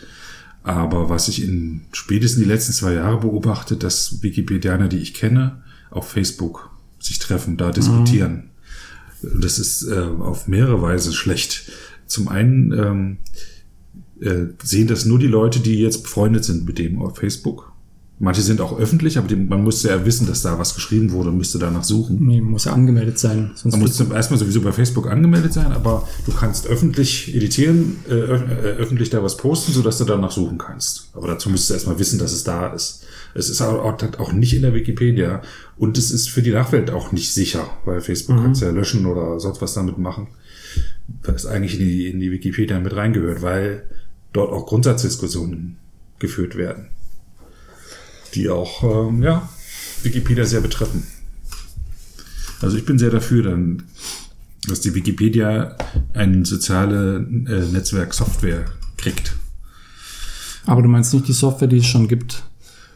Aber was ich in spätestens die letzten zwei Jahre beobachte, dass Wikipedianer, die ich kenne, auf Facebook sich treffen, da diskutieren. Mhm. Das ist äh, auf mehrere Weise schlecht. Zum einen ähm, äh, sehen das nur die Leute, die jetzt befreundet sind mit dem auf Facebook. Manche sind auch öffentlich, aber die, man müsste ja wissen, dass da was geschrieben wurde und müsste danach suchen. Nee, muss ja angemeldet sein. Sonst man muss erstmal sowieso bei Facebook angemeldet sein, aber du kannst öffentlich editieren, äh, äh, öffentlich da was posten, sodass du danach suchen kannst. Aber dazu müsstest du erstmal wissen, dass es da ist. Es ist auch, auch nicht in der Wikipedia und es ist für die Nachwelt auch nicht sicher, weil Facebook mhm. kann es ja löschen oder sonst was damit machen. was eigentlich in die, in die Wikipedia mit reingehört, weil dort auch Grundsatzdiskussionen geführt werden, die auch ähm, ja, Wikipedia sehr betreffen. Also ich bin sehr dafür, dann, dass die Wikipedia eine soziale äh, Netzwerk-Software kriegt. Aber du meinst nicht die Software, die es schon gibt?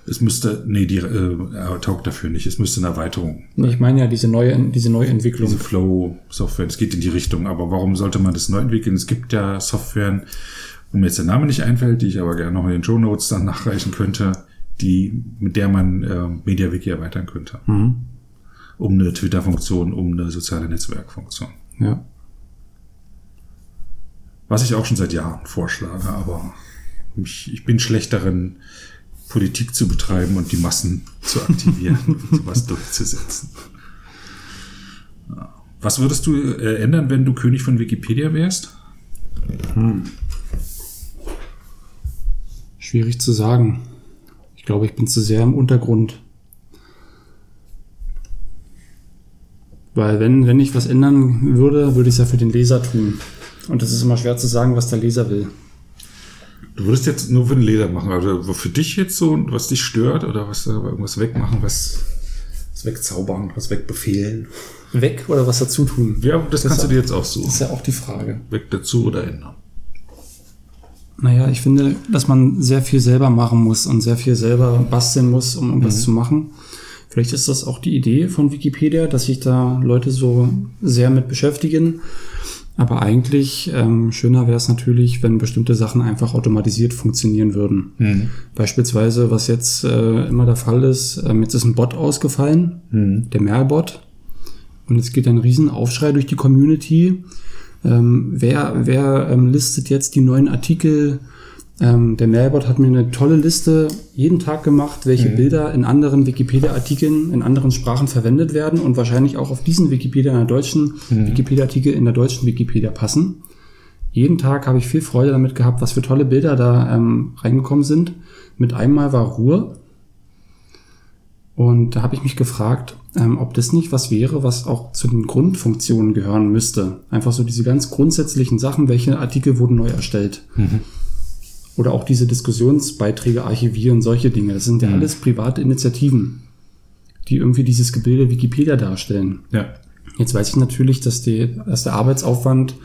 Es müsste, nee, die äh, taugt dafür nicht. Es müsste eine Erweiterung. Ich meine ja diese neue, diese Neuentwicklung. Diese Flow-Software, es geht in die Richtung. Aber warum sollte man das neu entwickeln? Es gibt ja Softwaren, wo mir jetzt der Name nicht einfällt, die ich aber gerne noch in den Show Notes dann nachreichen könnte, die, mit der man äh, MediaWiki erweitern könnte. Mhm. Um eine Twitter-Funktion, um eine soziale Netzwerkfunktion. Ja. Was ich auch schon seit Jahren vorschlage, aber ich, ich bin schlecht darin, Politik zu betreiben und die Massen zu aktivieren und sowas durchzusetzen. Was würdest du äh, ändern, wenn du König von Wikipedia wärst? Hm. Schwierig zu sagen. Ich glaube, ich bin zu sehr im Untergrund. Weil wenn, wenn ich was ändern würde, würde ich es ja für den Leser tun. Und es ist immer schwer zu sagen, was der Leser will. Du würdest jetzt nur für den Leser machen, also für dich jetzt so, was dich stört oder was irgendwas wegmachen, was, was wegzaubern, was wegbefehlen. Weg oder was dazu tun? Ja, das, das kannst du dir jetzt auch so. Das ist ja auch die Frage. Weg dazu oder ändern. Naja, ich finde, dass man sehr viel selber machen muss und sehr viel selber basteln muss, um irgendwas mhm. zu machen. Vielleicht ist das auch die Idee von Wikipedia, dass sich da Leute so sehr mit beschäftigen. Aber eigentlich ähm, schöner wäre es natürlich, wenn bestimmte Sachen einfach automatisiert funktionieren würden. Mhm. Beispielsweise, was jetzt äh, immer der Fall ist, ähm, jetzt ist ein Bot ausgefallen, mhm. der Mailbot. Und es geht ein Riesenaufschrei durch die Community. Ähm, wer wer ähm, listet jetzt die neuen Artikel ähm, der Mailbot hat mir eine tolle Liste jeden Tag gemacht, welche mhm. Bilder in anderen Wikipedia-Artikeln in anderen Sprachen verwendet werden und wahrscheinlich auch auf diesen Wikipedia in der deutschen mhm. Wikipedia-Artikel in der deutschen Wikipedia passen. Jeden Tag habe ich viel Freude damit gehabt, was für tolle Bilder da ähm, reingekommen sind. Mit einmal war Ruhe. Und da habe ich mich gefragt, ähm, ob das nicht was wäre, was auch zu den Grundfunktionen gehören müsste. Einfach so diese ganz grundsätzlichen Sachen, welche Artikel wurden neu erstellt. Mhm. Oder auch diese Diskussionsbeiträge archivieren, solche Dinge. Das sind ja mhm. alles private Initiativen, die irgendwie dieses Gebilde Wikipedia darstellen. Ja. Jetzt weiß ich natürlich, dass, die, dass der Arbeitsaufwand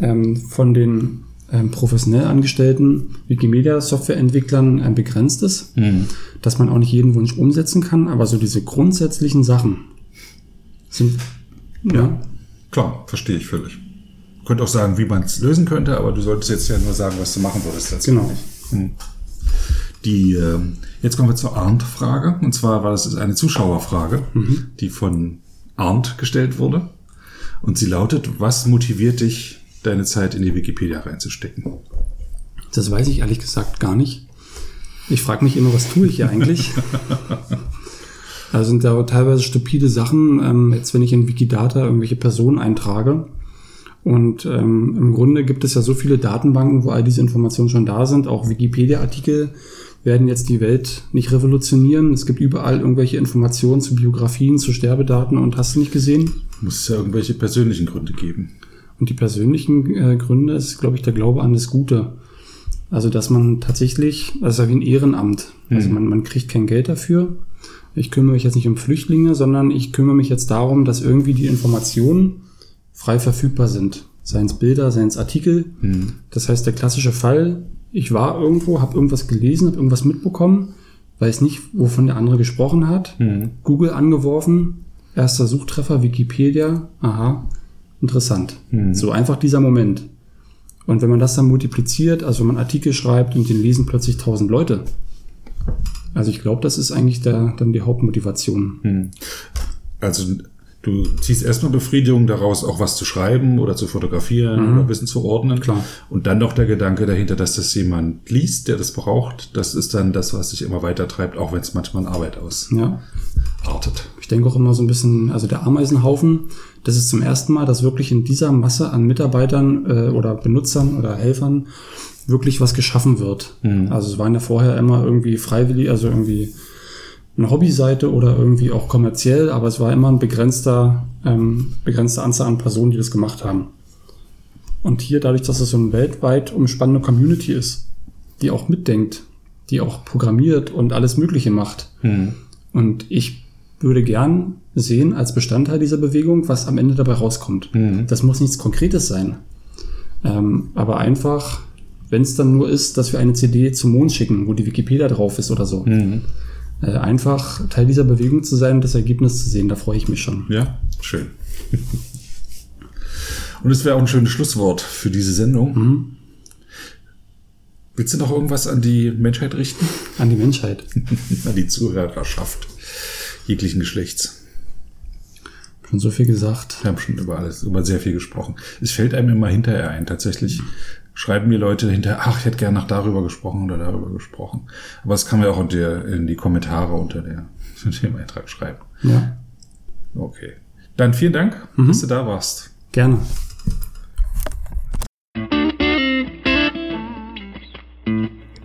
ähm, von den ähm, professionell angestellten Wikimedia-Softwareentwicklern ähm, begrenzt ist, mhm. dass man auch nicht jeden Wunsch umsetzen kann, aber so diese grundsätzlichen Sachen sind. Ja, ja klar, verstehe ich völlig könnte auch sagen, wie man es lösen könnte, aber du solltest jetzt ja nur sagen, was du machen würdest. Dazu. Genau. Hm. Die, äh, jetzt kommen wir zur Arndt-Frage. Und zwar war das eine Zuschauerfrage, mhm. die von Arndt gestellt wurde. Und sie lautet, was motiviert dich, deine Zeit in die Wikipedia reinzustecken? Das weiß ich ehrlich gesagt gar nicht. Ich frage mich immer, was tue ich hier eigentlich? also sind da teilweise stupide Sachen. Ähm, jetzt, wenn ich in Wikidata irgendwelche Personen eintrage, und ähm, im Grunde gibt es ja so viele Datenbanken, wo all diese Informationen schon da sind. Auch Wikipedia-Artikel werden jetzt die Welt nicht revolutionieren. Es gibt überall irgendwelche Informationen zu Biografien, zu Sterbedaten und hast du nicht gesehen? Muss es ja irgendwelche persönlichen Gründe geben. Und die persönlichen äh, Gründe ist, glaube ich, der Glaube an das Gute. Also, dass man tatsächlich, das ist ja wie ein Ehrenamt. Also mhm. man, man kriegt kein Geld dafür. Ich kümmere mich jetzt nicht um Flüchtlinge, sondern ich kümmere mich jetzt darum, dass irgendwie die Informationen frei verfügbar sind. Seien es Bilder, seien es Artikel. Mhm. Das heißt, der klassische Fall, ich war irgendwo, habe irgendwas gelesen, habe irgendwas mitbekommen, weiß nicht, wovon der andere gesprochen hat. Mhm. Google angeworfen, erster Suchtreffer, Wikipedia, aha, interessant. Mhm. So einfach dieser Moment. Und wenn man das dann multipliziert, also wenn man Artikel schreibt und den lesen plötzlich tausend Leute. Also ich glaube, das ist eigentlich der, dann die Hauptmotivation. Mhm. Also Du ziehst erstmal Befriedigung daraus, auch was zu schreiben oder zu fotografieren mhm. oder Wissen zu ordnen. Klar. Und dann noch der Gedanke dahinter, dass das jemand liest, der das braucht. Das ist dann das, was sich immer weiter treibt, auch wenn es manchmal an Arbeit aus ja. Ich denke auch immer so ein bisschen, also der Ameisenhaufen, das ist zum ersten Mal, dass wirklich in dieser Masse an Mitarbeitern äh, oder Benutzern oder Helfern wirklich was geschaffen wird. Mhm. Also es waren ja vorher immer irgendwie freiwillig, also irgendwie eine Hobbyseite oder irgendwie auch kommerziell, aber es war immer ein begrenzter, ähm, begrenzte Anzahl an Personen, die das gemacht haben. Und hier, dadurch, dass es so eine weltweit umspannende Community ist, die auch mitdenkt, die auch programmiert und alles Mögliche macht. Mhm. Und ich würde gern sehen als Bestandteil dieser Bewegung, was am Ende dabei rauskommt. Mhm. Das muss nichts Konkretes sein. Ähm, aber einfach, wenn es dann nur ist, dass wir eine CD zum Mond schicken, wo die Wikipedia drauf ist oder so. Mhm. Äh, einfach Teil dieser Bewegung zu sein und das Ergebnis zu sehen, da freue ich mich schon. Ja, schön. und es wäre auch ein schönes Schlusswort für diese Sendung. Mhm. Willst du noch irgendwas an die Menschheit richten? An die Menschheit. an die Zuhörerschaft jeglichen Geschlechts. Schon so viel gesagt. Wir haben schon über alles, über sehr viel gesprochen. Es fällt einem immer hinterher ein. Tatsächlich schreiben mir Leute hinterher, ach, ich hätte gerne noch darüber gesprochen oder darüber gesprochen. Aber das kann man ja auch in, der, in die Kommentare unter der, unter dem Eintrag schreiben. Ja. Okay. Dann vielen Dank, mhm. dass du da warst. Gerne.